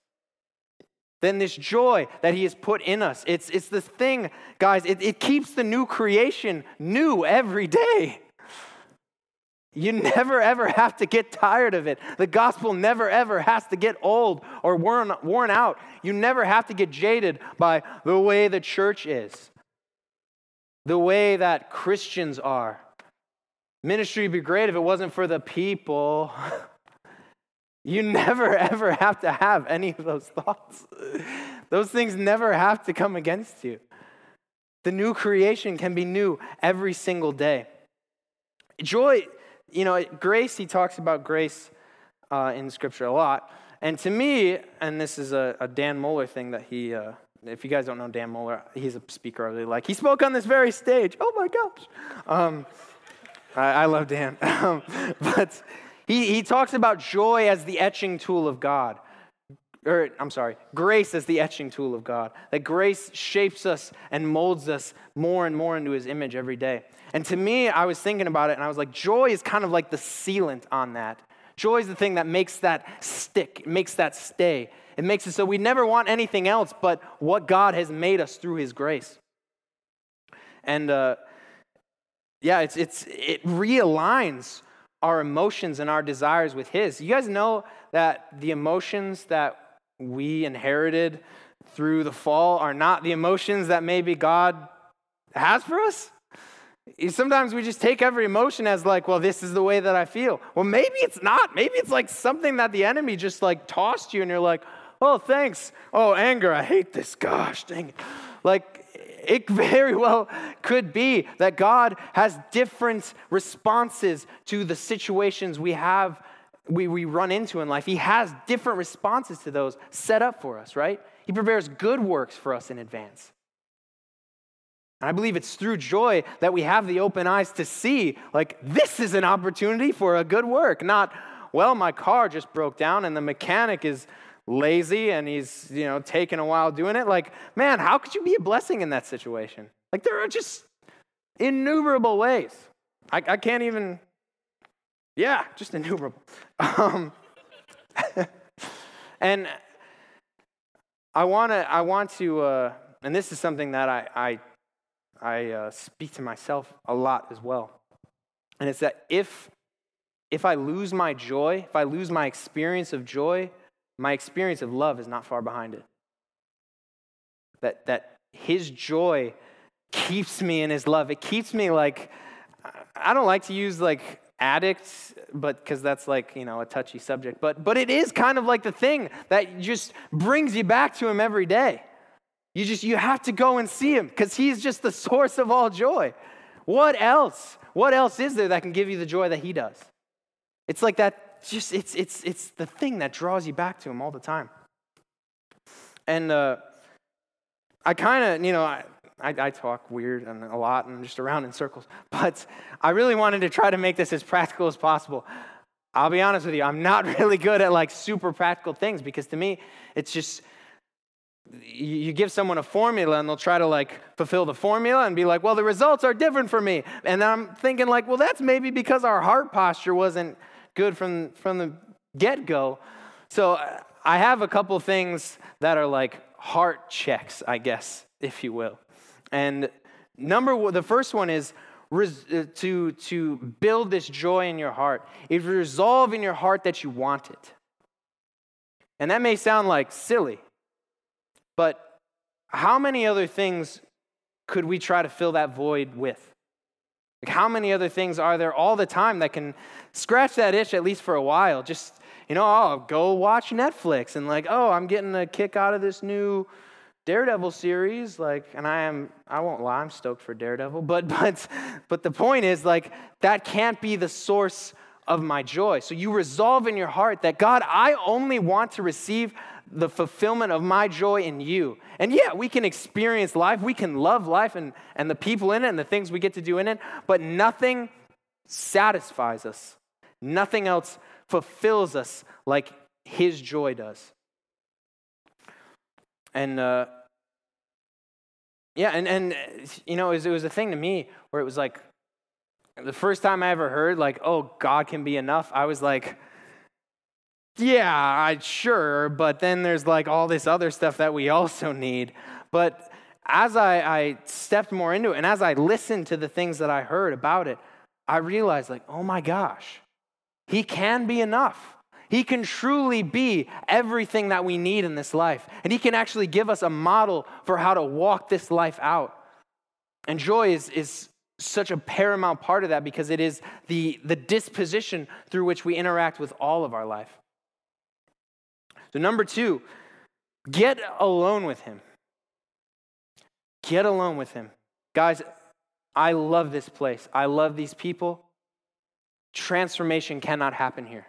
than this joy that He has put in us. It's, it's this thing, guys, it, it keeps the new creation new every day. You never ever have to get tired of it. The gospel never ever has to get old or worn, worn out. You never have to get jaded by the way the church is, the way that Christians are. Ministry would be great if it wasn't for the people. You never ever have to have any of those thoughts. Those things never have to come against you. The new creation can be new every single day. Joy, you know, grace, he talks about grace uh, in Scripture a lot. And to me, and this is a, a Dan Mohler thing that he, uh, if you guys don't know Dan Mohler, he's a speaker I really like. He spoke on this very stage. Oh my gosh. Um, I, I, love Dan. Um, but he, he talks about joy as the etching tool of God. Or, I'm sorry, grace as the etching tool of God. That grace shapes us and molds us more and more into his image every day. And to me, I was thinking about it and I was like, joy is kind of like the sealant on that. Joy is the thing that makes that stick, makes that stay. It makes it so we never want anything else but what God has made us through his grace. And uh, yeah, it's, it's, it realigns our emotions and our desires with His. You guys know that the emotions that we inherited through the fall are not the emotions that maybe God has for us? Sometimes we just take every emotion as like, well, this is the way that I feel. Well, maybe it's not. Maybe it's like something that the enemy just like tossed you and you're like, oh, thanks. Oh, anger. I hate this. Gosh, dang it. Like, it very well could be that God has different responses to the situations we have, we, we run into in life. He has different responses to those set up for us, right? He prepares good works for us in advance. And I believe it's through joy that we have the open eyes to see, like, this is an opportunity for a good work, not, well, my car just broke down and the mechanic is lazy and he's, you know, taking a while doing it. Like, man, how could you be a blessing in that situation? Like, there are just innumerable ways. I, I can't even, yeah, just innumerable. Um, and I want to, I want to, uh, and this is something that I, I, I uh, speak to myself a lot as well. And it's that if, if I lose my joy, if I lose my experience of joy, my experience of love is not far behind it. That, that his joy keeps me in his love. It keeps me like, I don't like to use like addicts, but because that's like, you know, a touchy subject, but, but it is kind of like the thing that just brings you back to him every day. You just, you have to go and see him because he's just the source of all joy. What else? What else is there that can give you the joy that he does? It's like that just it's it's it's the thing that draws you back to him all the time. And uh, I kind of, you know, I, I, I, talk weird and a lot and just around in circles, but I really wanted to try to make this as practical as possible. I'll be honest with you, I'm not really good at like super practical things because to me, it's just you give someone a formula and they'll try to like fulfill the formula and be like, well, the results are different for me. And I'm thinking, like, well, that's maybe because our heart posture wasn't good from, from the get go. So I have a couple things that are like heart checks, I guess, if you will. And number one, the first one is res, uh, to, to build this joy in your heart. If you resolve in your heart that you want it. And that may sound like silly, but how many other things could we try to fill that void with? Like, how many other things are there all the time that can scratch that itch at least for a while? Just, you know, oh, go watch Netflix and like, oh, I'm getting a kick out of this new Daredevil series. Like, and I am, I won't lie, I'm stoked for Daredevil. But, but, but the point is, like, that can't be the source of my joy. So you resolve in your heart that God, I only want to receive the fulfillment of my joy in you. And yeah, we can experience life, we can love life and, and the people in it and the things we get to do in it, but nothing satisfies us. Nothing else fulfills us like His joy does. And uh, yeah, and, and you know, it was, it was a thing to me where it was like the first time I ever heard, like, oh, God can be enough, I was like, yeah, I sure, but then there's like all this other stuff that we also need. But as I, I stepped more into it and as I listened to the things that I heard about it, I realized, like, oh my gosh, he can be enough. He can truly be everything that we need in this life. And He can actually give us a model for how to walk this life out. And joy is, is such a paramount part of that because it is the, the disposition through which we interact with all of our life. So, number two, get alone with Him. Get alone with Him. Guys, I love this place. I love these people. Transformation cannot happen here.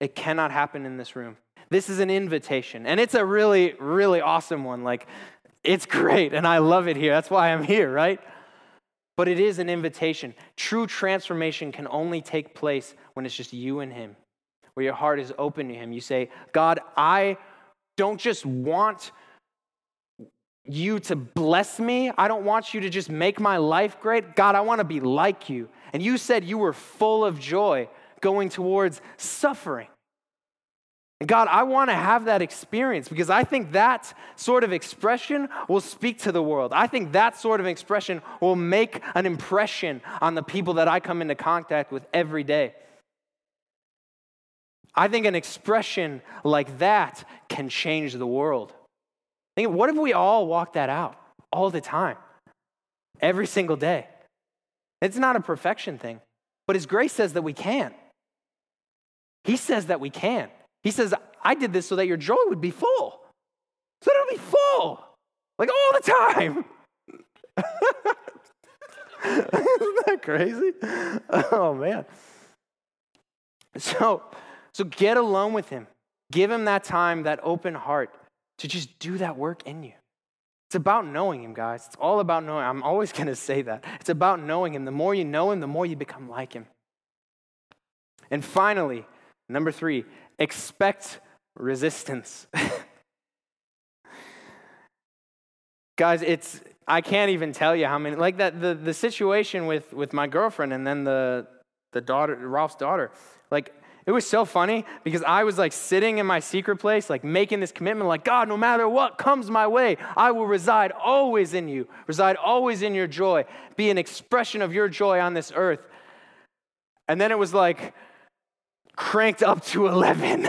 It cannot happen in this room. This is an invitation, and it's a really, really awesome one. Like, it's great, and I love it here. That's why I'm here, right? But it is an invitation. True transformation can only take place when it's just you and Him, where your heart is open to Him. You say, God, I don't just want you to bless me. I don't want you to just make my life great. God, I want to be like you. And you said you were full of joy going towards suffering. And God, I want to have that experience because I think that sort of expression will speak to the world. I think that sort of expression will make an impression on the people that I come into contact with every day. I think an expression like that can change the world. Think, what if we all walk that out all the time, every single day? It's not a perfection thing, but His grace says that we can. He says that we can. He says, I did this so that your joy would be full. So it'll be full, like all the time. Isn't that crazy? Oh man. So, so get alone with him. Give him that time, that open heart to just do that work in you. It's about knowing him, guys. It's all about knowing. I'm always going to say that. It's about knowing him. The more you know him, the more you become like him. And finally, Number three, expect resistance. Guys, it's I can't even tell you how many like that the, the situation with with my girlfriend and then the the daughter Ralph's daughter. Like it was so funny because I was like sitting in my secret place, like making this commitment, like, God, no matter what comes my way, I will reside always in you, reside always in your joy, be an expression of your joy on this earth. And then it was like, cranked up to 11.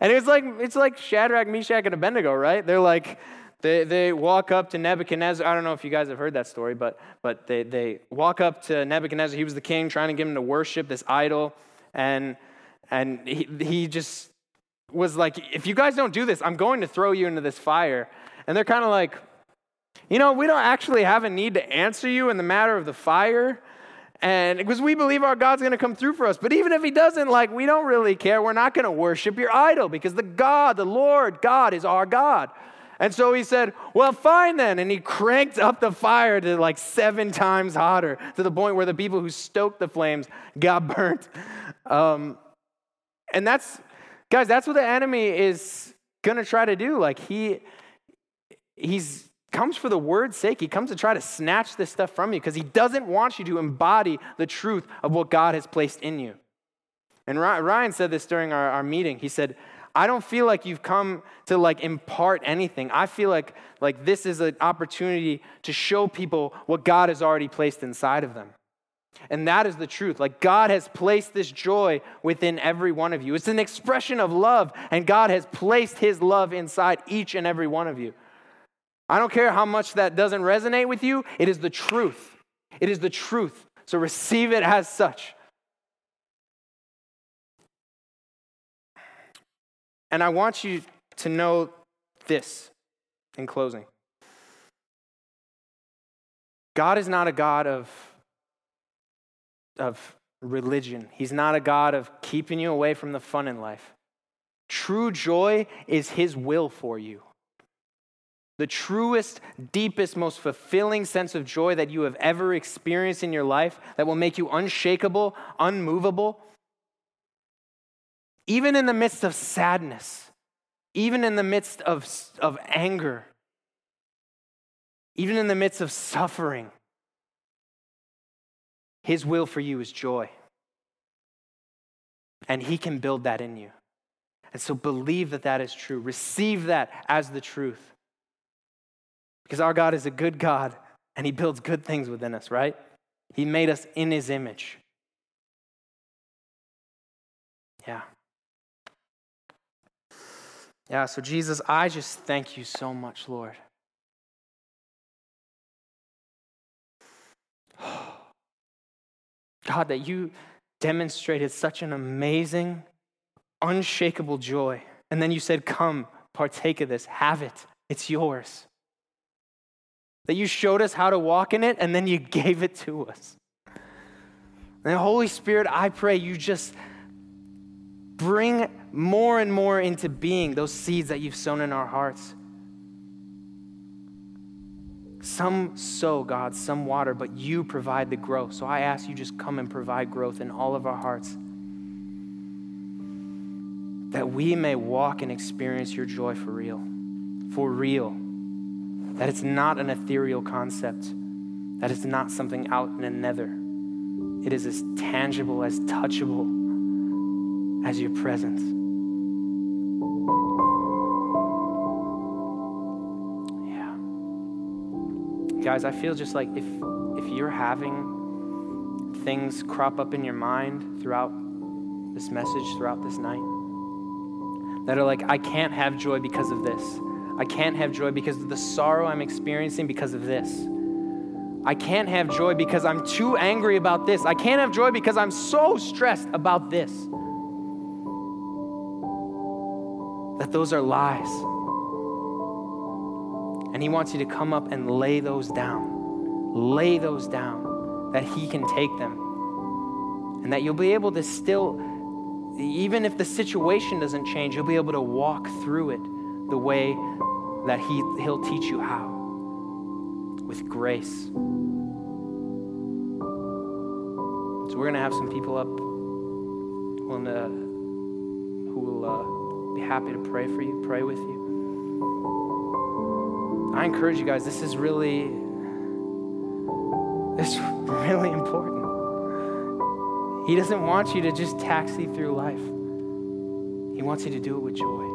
and it's like, it's like Shadrach, Meshach, and Abednego, right? They're like, they, they walk up to Nebuchadnezzar. I don't know if you guys have heard that story, but, but they, they walk up to Nebuchadnezzar. He was the king, trying to get him to worship this idol. And, and he, he just was like, if you guys don't do this, I'm going to throw you into this fire. And they're kind of like, you know, we don't actually have a need to answer you in the matter of the fire and because we believe our God's going to come through for us. But even if He doesn't, like, we don't really care. We're not going to worship your idol because the God, the Lord God, is our God. And so he said, Well, fine then. And he cranked up the fire to like seven times hotter to the point where the people who stoked the flames got burnt. Um, and that's, guys, that's what the enemy is going to try to do. Like, he, he's, comes for the word's sake. He comes to try to snatch this stuff from you because he doesn't want you to embody the truth of what God has placed in you. And Ryan said this during our, our meeting. He said, I don't feel like you've come to like impart anything. I feel like like this is an opportunity to show people what God has already placed inside of them. And that is the truth. Like God has placed this joy within every one of you. It's an expression of love, and God has placed his love inside each and every one of you. I don't care how much that doesn't resonate with you, it is the truth. It is the truth. So receive it as such. And I want you to know this in closing God is not a God of, of religion, He's not a God of keeping you away from the fun in life. True joy is His will for you the truest, deepest, most fulfilling sense of joy that you have ever experienced in your life that will make you unshakable, unmovable. Even in the midst of sadness, even in the midst of, of anger, even in the midst of suffering, His will for you is joy. And He can build that in you. And so believe that that is true. Receive that as the truth. Because our God is a good God and He builds good things within us, right? He made us in His image. Yeah. Yeah, so Jesus, I just thank you so much, Lord. God, that you demonstrated such an amazing, unshakable joy. And then you said, Come, partake of this, have it, it's yours. That you showed us how to walk in it, and then you gave it to us. And Holy Spirit, I pray you just bring more and more into being those seeds that you've sown in our hearts. Some sow, God, some water, but you provide the growth. So I ask you just come and provide growth in all of our hearts. That we may walk and experience your joy for real. For real. That it's not an ethereal concept. That it's not something out in a nether. It is as tangible, as touchable as your presence. Guys, I feel just like if, if you're having things crop up in your mind throughout this message, throughout this night, that are like, I can't have joy because of this. I can't have joy because of the sorrow I'm experiencing because of this. I can't have joy because I'm too angry about this. I can't have joy because I'm so stressed about this. That those are lies. And He wants you to come up and lay those down. Lay those down that He can take them. And that you'll be able to still, even if the situation doesn't change, you'll be able to walk through it the way that he, He'll teach you how with grace. So we're going to have some people up who will uh, be happy to pray for you, pray with you. I encourage you guys, this is really, this really important. He doesn't want you to just taxi through life. He wants you to do it with joy.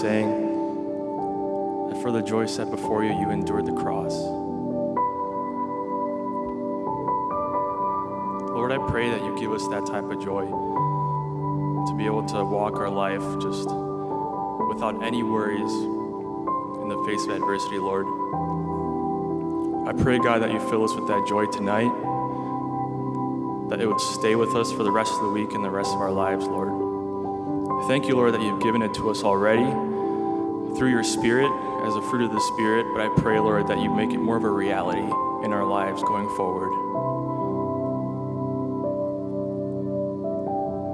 Saying, that for the joy set before you, you endured the cross. Lord, I pray that you give us that type of joy to be able to walk our life just without any worries in the face of adversity, Lord. I pray, God, that you fill us with that joy tonight, that it would stay with us for the rest of the week and the rest of our lives, Lord. Thank you, Lord, that you've given it to us already through your Spirit as a fruit of the Spirit. But I pray, Lord, that you make it more of a reality in our lives going forward.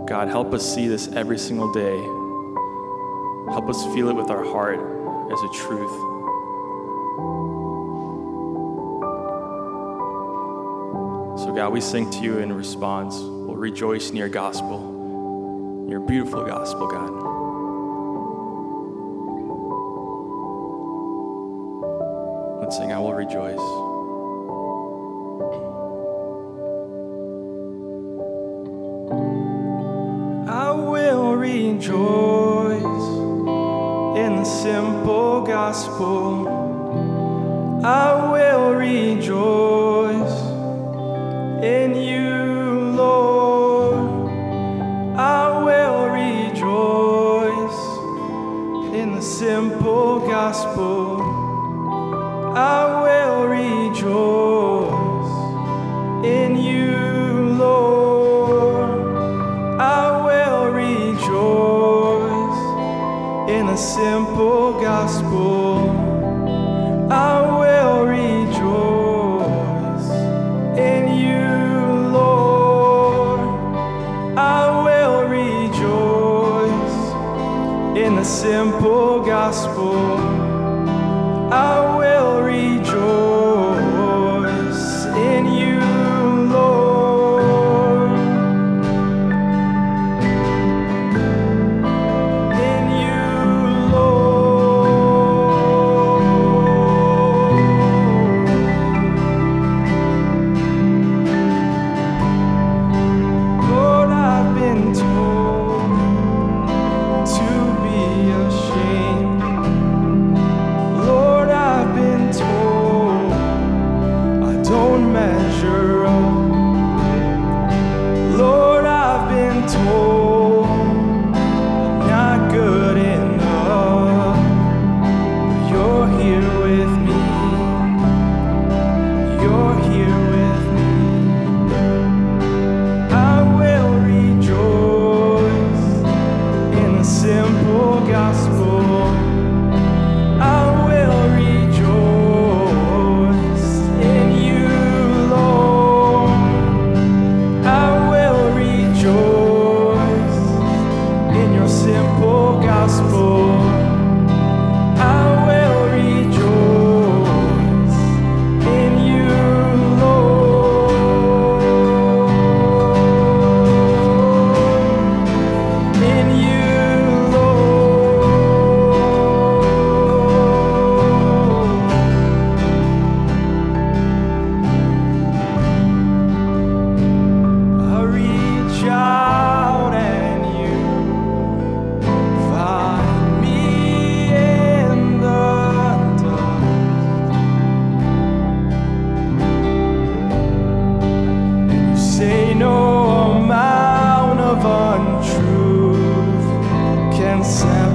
God, help us see this every single day. Help us feel it with our heart as a truth. So, God, we sing to you in response. We'll rejoice in your gospel your beautiful gospel, God. Let's sing, I will rejoice. rejoice in the simple gospel. I will rejoice. gospel I will rejoice in you, Lord. I will rejoice in the simple. and.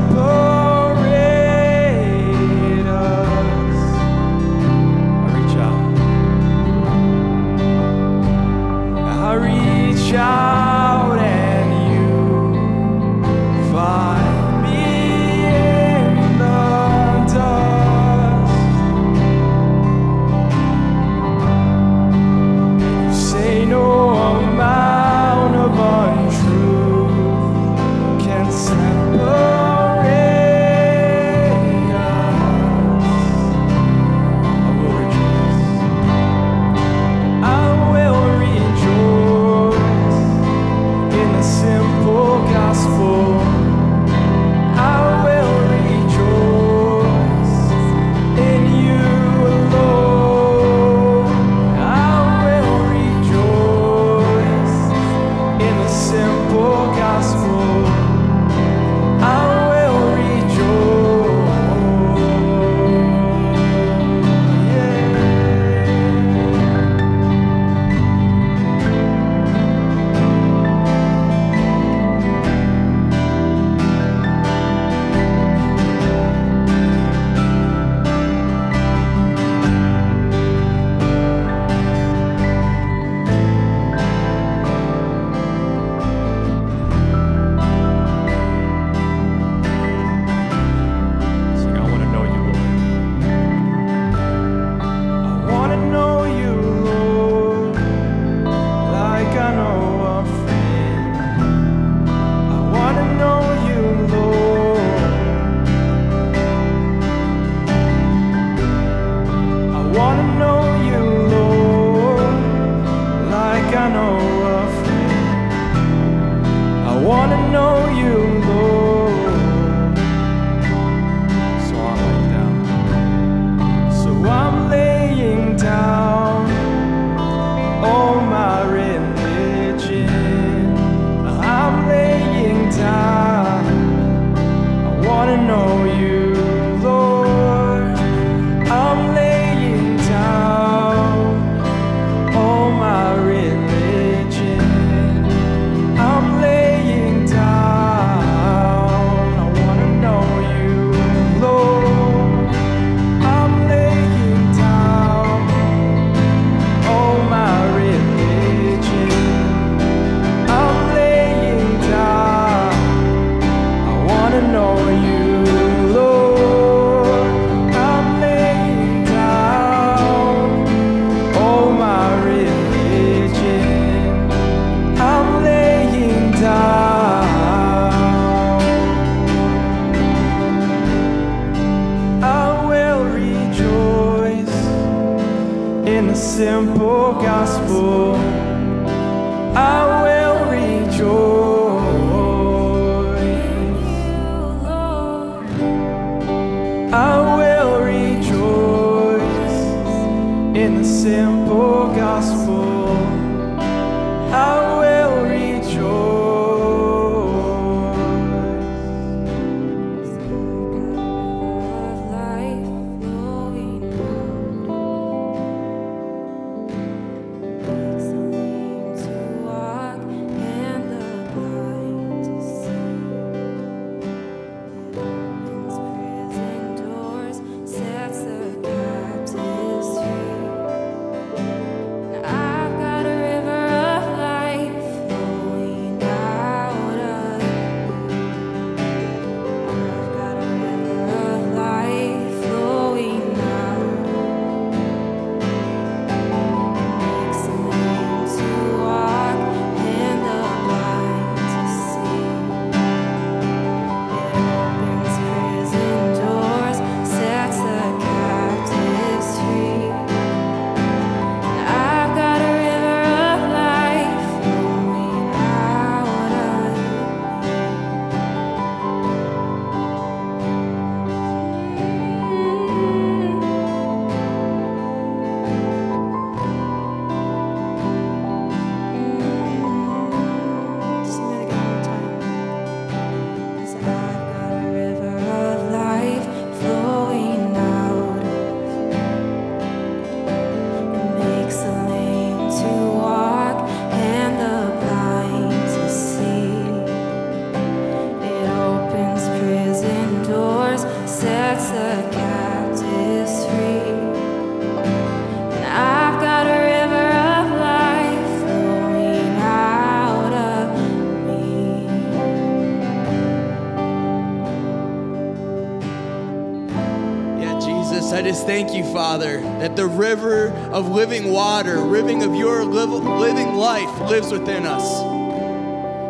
Thank you, Father, that the river of living water, riving of your living life lives within us.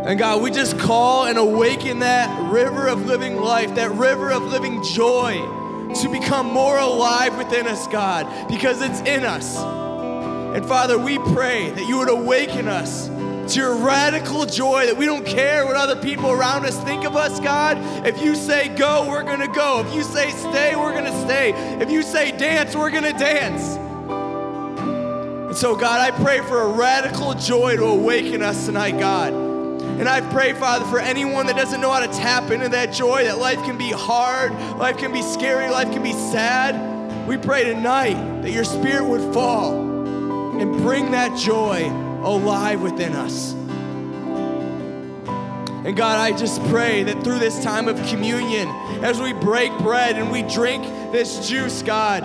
And God, we just call and awaken that river of living life, that river of living joy to become more alive within us, God, because it's in us. And Father, we pray that you would awaken us to your radical joy that we don't care what other people around us think of us, God. If you say go, we're gonna go. If you say stay, we're gonna If you say dance, we're gonna dance. And so, God, I pray for a radical joy to awaken us tonight, God. And I pray, Father, for anyone that doesn't know how to tap into that joy, that life can be hard, life can be scary, life can be sad. We pray tonight that your spirit would fall and bring that joy alive within us. And God, I just pray that through this time of communion, as we break bread and we drink this juice, God,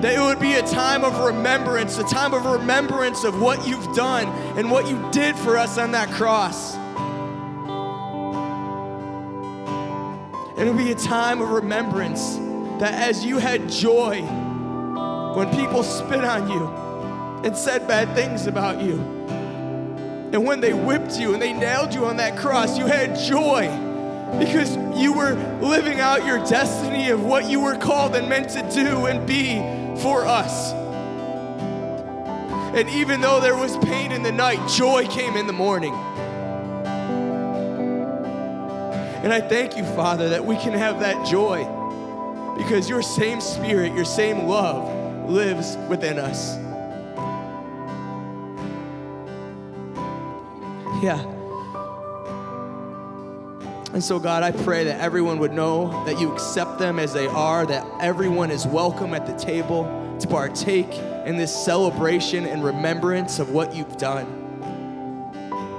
that it would be a time of remembrance, a time of remembrance of what you've done and what you did for us on that cross. It would be a time of remembrance that as you had joy when people spit on you and said bad things about you, and when they whipped you and they nailed you on that cross, you had joy because you were living out your destiny of what you were called and meant to do and be for us. And even though there was pain in the night, joy came in the morning. And I thank you, Father, that we can have that joy because your same spirit, your same love lives within us. Yeah. And so, God, I pray that everyone would know that you accept them as they are, that everyone is welcome at the table to partake in this celebration and remembrance of what you've done.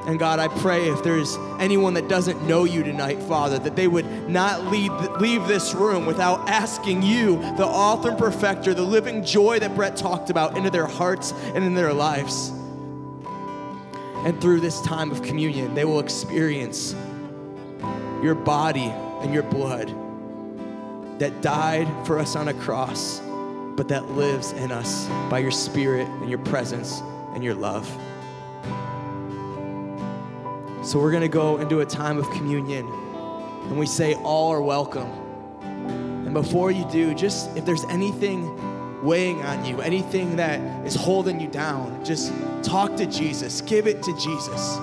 And God, I pray if there's anyone that doesn't know you tonight, Father, that they would not leave, this room without asking you, the author and perfecter, the living joy that Brett talked about, into their hearts and in their lives. And through this time of communion, they will experience your body and your blood that died for us on a cross, but that lives in us by your spirit and your presence and your love. So we're going to go into a time of communion and we say, All are welcome. And before you do, just if there's anything weighing on you, anything that is holding you down, just talk to Jesus, give it to Jesus.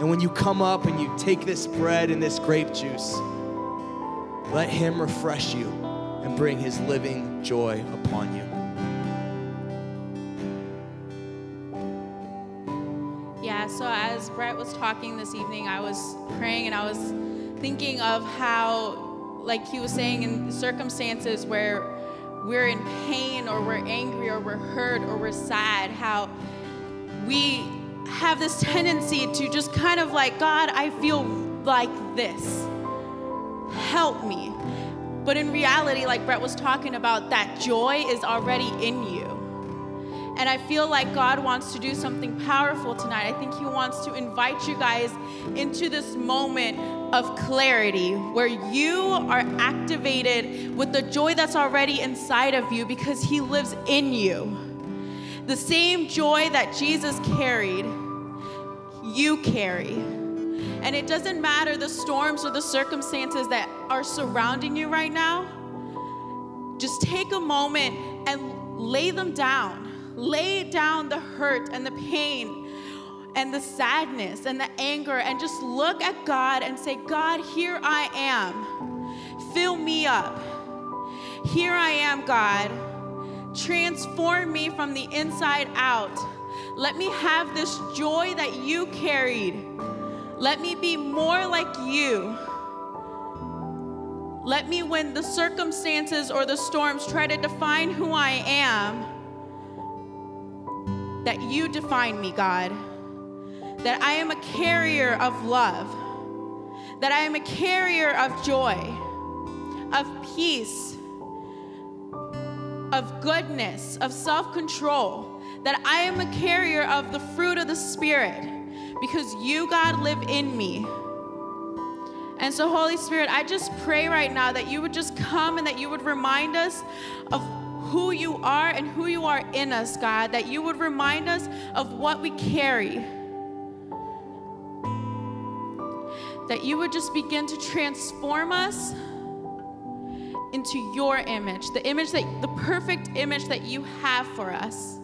And when you come up and you take this bread and this grape juice, let Him refresh you and bring His living joy upon you. Yeah, so as Brett was talking this evening, I was praying and I was thinking of how, like he was saying, in circumstances where we're in pain or we're angry or we're hurt or we're sad, how we have this tendency to just kind of like, God, I feel like this. Help me. But in reality, like Brett was talking about, that joy is already in you. And I feel like God wants to do something powerful tonight. I think He wants to invite you guys into this moment of clarity where you are activated with the joy that's already inside of you because He lives in you. The same joy that Jesus carried, you carry. And it doesn't matter the storms or the circumstances that are surrounding you right now. Just take a moment and lay them down. Lay down the hurt and the pain and the sadness and the anger and just look at God and say, God, here I am. Fill me up. Here I am, God. Transform me from the inside out. Let me have this joy that you carried. Let me be more like you. Let me, when the circumstances or the storms try to define who I am, that you define me, God. That I am a carrier of love. That I am a carrier of joy, of peace, of goodness, of self control. That I am a carrier of the fruit of the Spirit because you, God, live in me. And so, Holy Spirit, I just pray right now that you would just come and that you would remind us of who you are and who you are in us, God, that you would remind us of what we carry. That you would just begin to transform us into your image, the image that the perfect image that you have for us.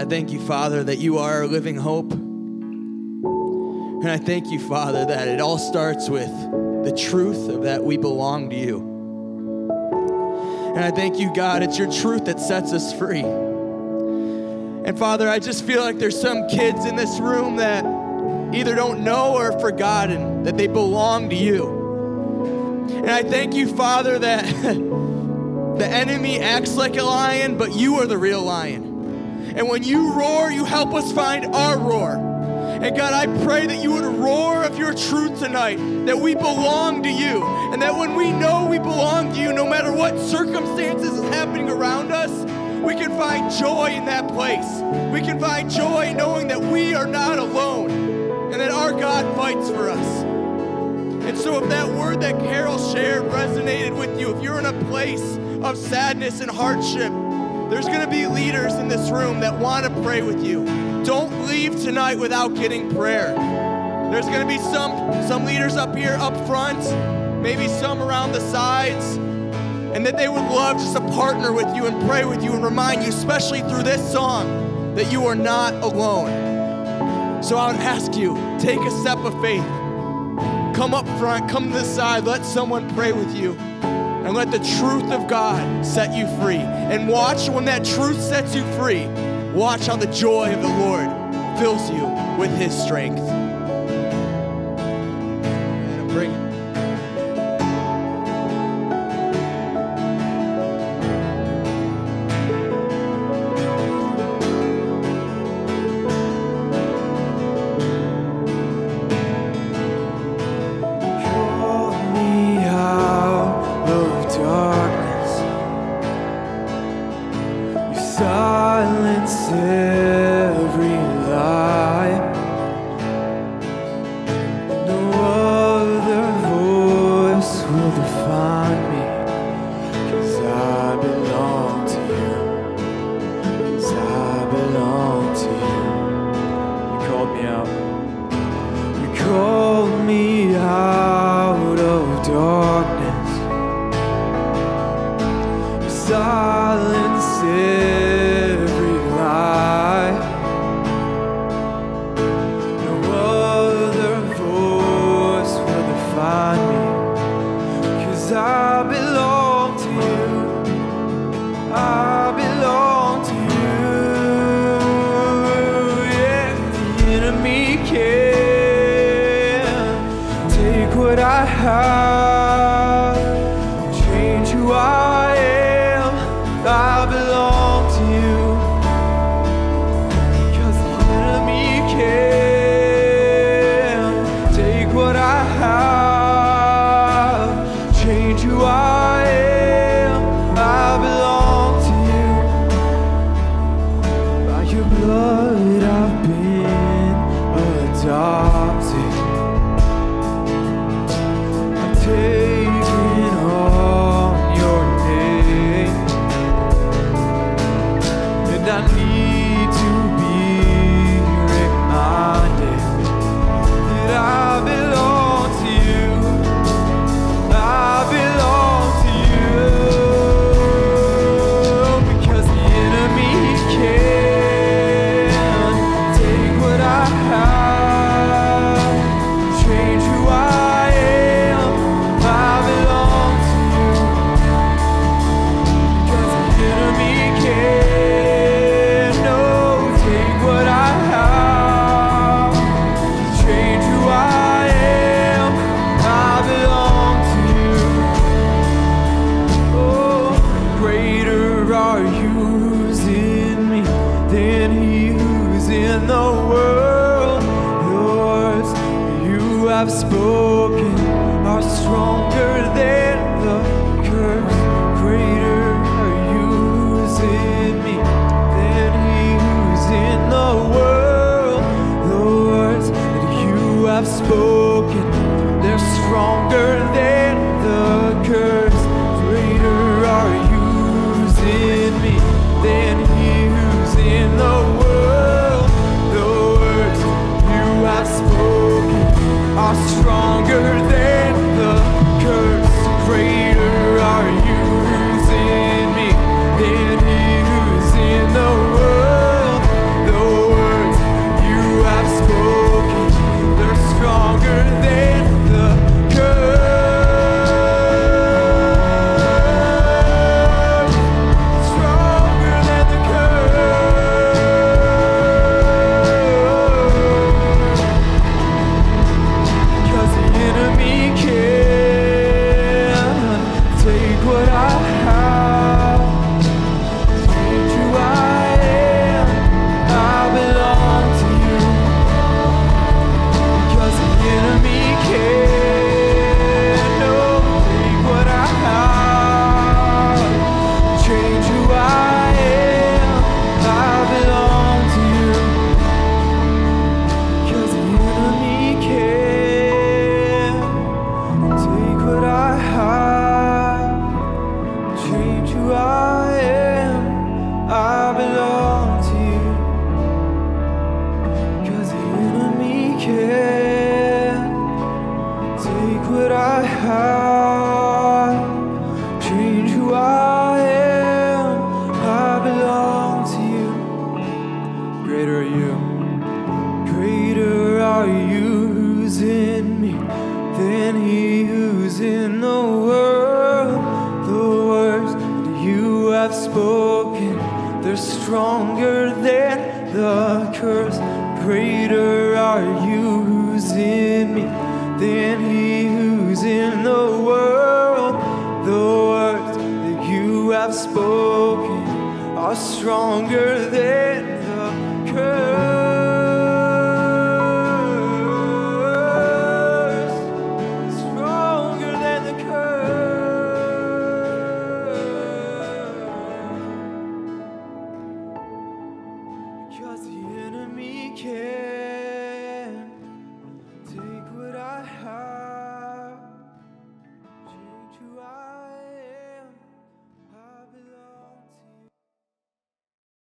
I thank you, Father, that you are our living hope. And I thank you, Father, that it all starts with the truth of that we belong to you. And I thank you, God, it's your truth that sets us free. And Father, I just feel like there's some kids in this room that either don't know or have forgotten that they belong to you. And I thank you, Father, that the enemy acts like a lion, but you are the real lion. And when you roar, you help us find our roar. And God, I pray that you would roar of your truth tonight, that we belong to you, and that when we know we belong to you, no matter what circumstances is happening around us, we can find joy in that place. We can find joy knowing that we are not alone and that our God fights for us. And so, if that word that Carol shared resonated with you, if you're in a place of sadness and hardship, there's going to be leaders in this room that want to pray with you. Don't leave tonight without getting prayer. There's going to be some some leaders up here up front, maybe some around the sides, and that they would love just to partner with you and pray with you and remind you, especially through this song, that you are not alone. So I would ask you, take a step of faith. Come up front, come to the side, let someone pray with you. And let the truth of God set you free. And watch when that truth sets you free, watch how the joy of the Lord fills you with his strength.